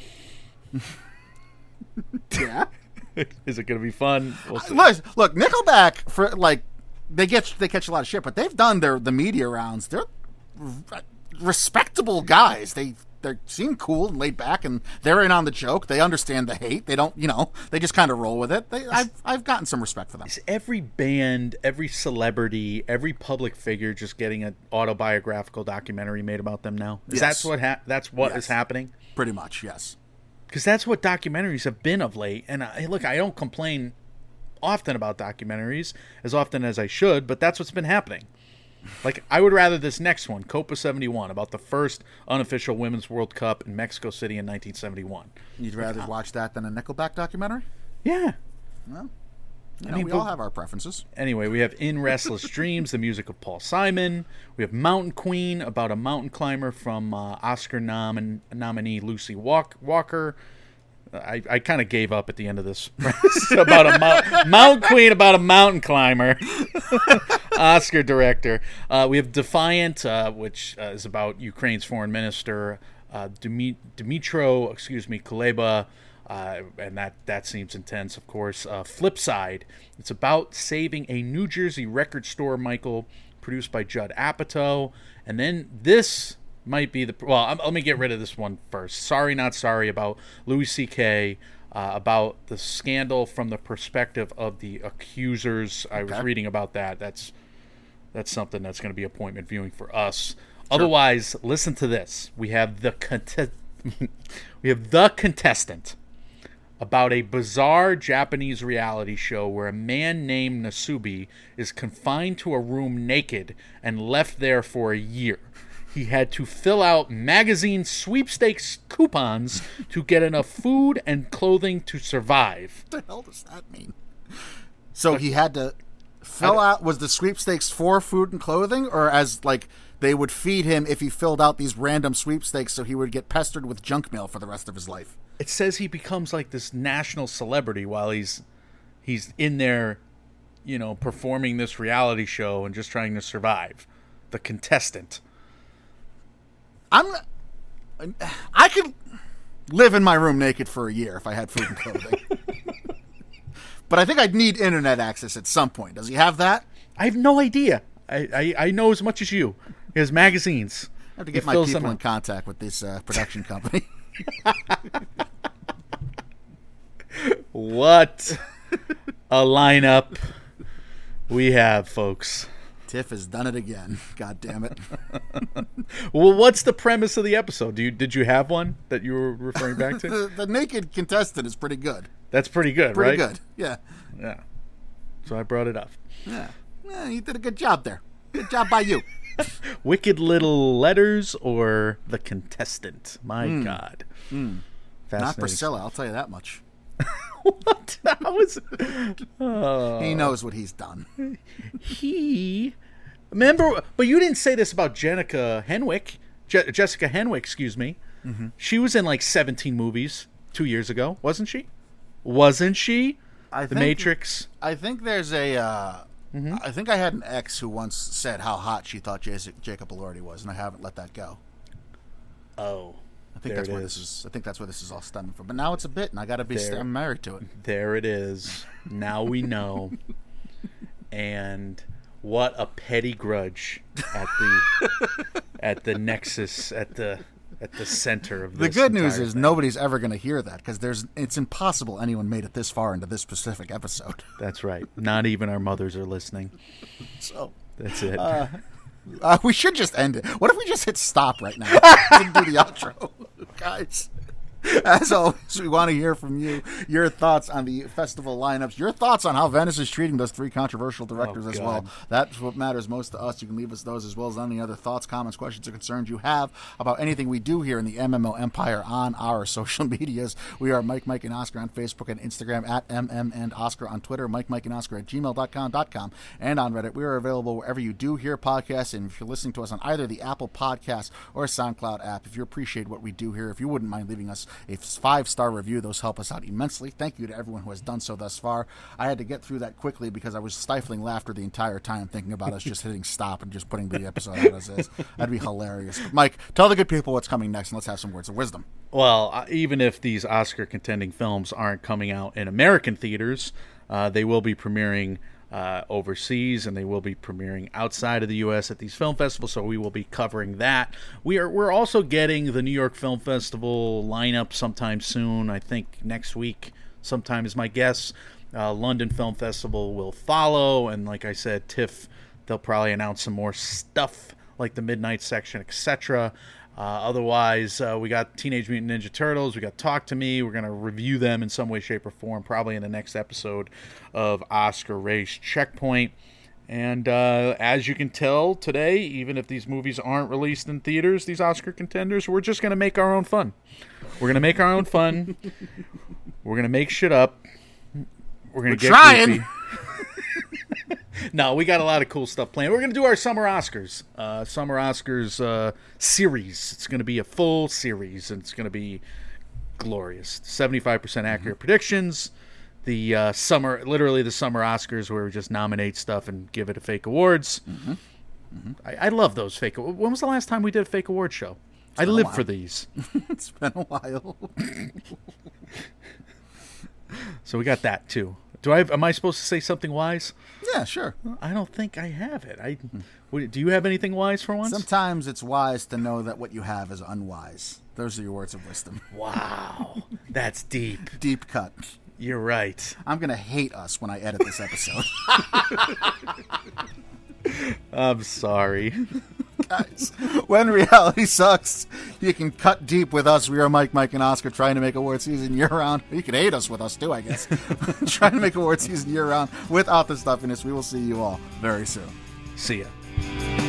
yeah. Is it going to be fun? We'll. Look, look, Nickelback for like they get they catch a lot of shit, but they've done their the media rounds. They're respectable guys. They they seem cool and laid back, and they're in on the joke. They understand the hate. They don't, you know, they just kind of roll with it. They, I've I've gotten some respect for them. Is every band, every celebrity, every public figure just getting an autobiographical documentary made about them now? Is Yes. that's what ha- that's what is Yes. happening? Pretty much, yes. because that's what documentaries have been of late. And I, look, I don't complain often about documentaries as often as I should, but that's what's been happening. Like I would rather this next one, Copa 71, about the first unofficial Women's World Cup in Mexico City in 1971. You'd rather watch that than a Nickelback documentary? Yeah. Well, I know, mean, we but- all have our preferences. Anyway, we have In Restless Dreams, the music of Paul Simon. We have Mountain Queen, about a mountain climber from uh, Oscar nom- nominee Lucy Walk- Walker. I, I kind of gave up at the end of this about a mount, Queen about a mountain climber. Oscar director. Uh, we have Defiant, uh, which uh, is about Ukraine's foreign minister uh, Dmitro, excuse me, Kuleba, uh, and that that seems intense, of course. Uh, Flip side, it's about saving a New Jersey record store, Michael, produced by Judd Apatow, and then this might be the well. I'm, let me get rid of this one first. Sorry, not sorry about Louis C.K. Uh, about the scandal from the perspective of the accusers. I was reading about that. That's that's something that's going to be appointment viewing for us. Otherwise, listen to this. We have the we have the contestant about a bizarre Japanese reality show where a man named Nasubi is confined to a room naked and left there for a year. He had to fill out magazine sweepstakes coupons to get enough food and clothing to survive. What the hell does that mean? So he had to fill out. Was the sweepstakes for food and clothing, or as like they would feed him if he filled out these random sweepstakes, so he would get pestered with junk mail for the rest of his life? it says he becomes like this national celebrity while he's he's in there you know performing this reality show and just trying to survive the contestant I'm. I could live in my room naked for a year if I had food and clothing. but I think I'd need internet access at some point. Does he have that? i have no idea i i, I know as much as you he has magazines I have to He get my people in contact with this uh, production company. what a lineup we have folks Tiff has done it again. God damn it. well what's the premise of the episode do you did you have one that you were referring back to The, the naked contestant is pretty good. that's pretty good Pretty right good. Yeah. yeah so i brought it up Yeah. Yeah, you did a good job there. Good job by you. Wicked Little Letters or The Contestant. My hmm. God. Hmm. Not Priscilla, I'll tell you that much. What? How is He knows what he's done. he? Remember, but you didn't say this about Jenica Henwick. Je- Jessica Henwick, excuse me. Mm-hmm. She was in like 17 movies two years ago, wasn't she? Wasn't she? I The think- Matrix. I think there's a. Uh, Mm-hmm. I think I had an ex who once said how hot she thought Jas- Jacob Elordi was, and I haven't let that go. Oh, I think There that's where is. this is. I think that's where this is all stemming from. But now it's a bit, and I got to be. St- I'm married to it. there it is. Now we know. and what a petty grudge at the at the nexus at the at the center of The good news is thing. nobody's ever going to hear that because there's. It's impossible anyone made it this far into this specific episode. That's right. Not even our mothers are listening. So That's it. uh, Uh, we should just end it. What if we just hit stop right now and do the outro, guys? As always, we want to hear from you your thoughts on the festival lineups, your thoughts on how Venice is treating those three controversial directors Oh, as well. That's what matters most to us. You can leave us those as well as any other thoughts, comments, questions, or concerns you have about anything we do here in the MMO Empire on our social medias. We are Mike, Mike, and Oscar on Facebook and Instagram at MM and Oscar on Twitter, Mike, Mike, and Oscar at gmail.com.com, and on Reddit. We are available wherever you do hear podcasts. And if you're listening to us on either the Apple Podcast or SoundCloud app, if you appreciate what we do here, if you wouldn't mind leaving us a five star review, those help us out immensely. Thank you to everyone who has done so thus far. I had to get through that quickly because I was stifling laughter the entire time thinking about us just hitting stop and just putting the episode out as is. That'd be hilarious. But Mike, tell the good people what's coming next and let's have some words of wisdom. Well, even if these Oscar contending films aren't coming out in American theaters, uh, they will be premiering uh, overseas and they will be premiering outside of the U.S. at these film festivals. So we will be covering that. We are we're also getting the New York Film Festival lineup sometime soon. I think next week, sometime is my guess. Uh, London Film Festival will follow, and like I said, TIFF they'll probably announce some more stuff like the midnight section, etc. Uh, otherwise, uh, we got Teenage Mutant Ninja Turtles. We got Talk to Me. We're gonna review them in some way, shape, or form, probably in the next episode of Oscar Race Checkpoint. And uh, as you can tell today, even if these movies aren't released in theaters, these Oscar contenders, we're just gonna make our own fun. We're gonna make our own fun. we're gonna make shit up. We're gonna get trying. goofy. no, we got a lot of cool stuff planned. We're gonna do our summer Oscars, uh, summer Oscars uh, series. It's gonna be a full series, and it's gonna be glorious. Seventy-five percent accurate predictions. The uh, summer, literally the summer Oscars, where we just nominate stuff and give it a fake awards. I, I love those fake. When was the last time we did a fake award show? I live for these. It's been a while. So we got that too. Do I? Have, am I supposed to say something wise? yeah, sure. I don't think I have it. I. Do you have anything wise for once? Sometimes it's wise to know that what you have is unwise. Those are your words of wisdom. Wow, that's deep. Deep cut. You're right. I'm gonna hate us when I edit this episode. I'm sorry. Guys, when reality sucks, you can cut deep with us. We are Mike, Mike, and Oscar trying to make award season year round. You can hate us with us too, I guess. trying to make award season year round without the stuffiness. We will see you all very soon. See ya.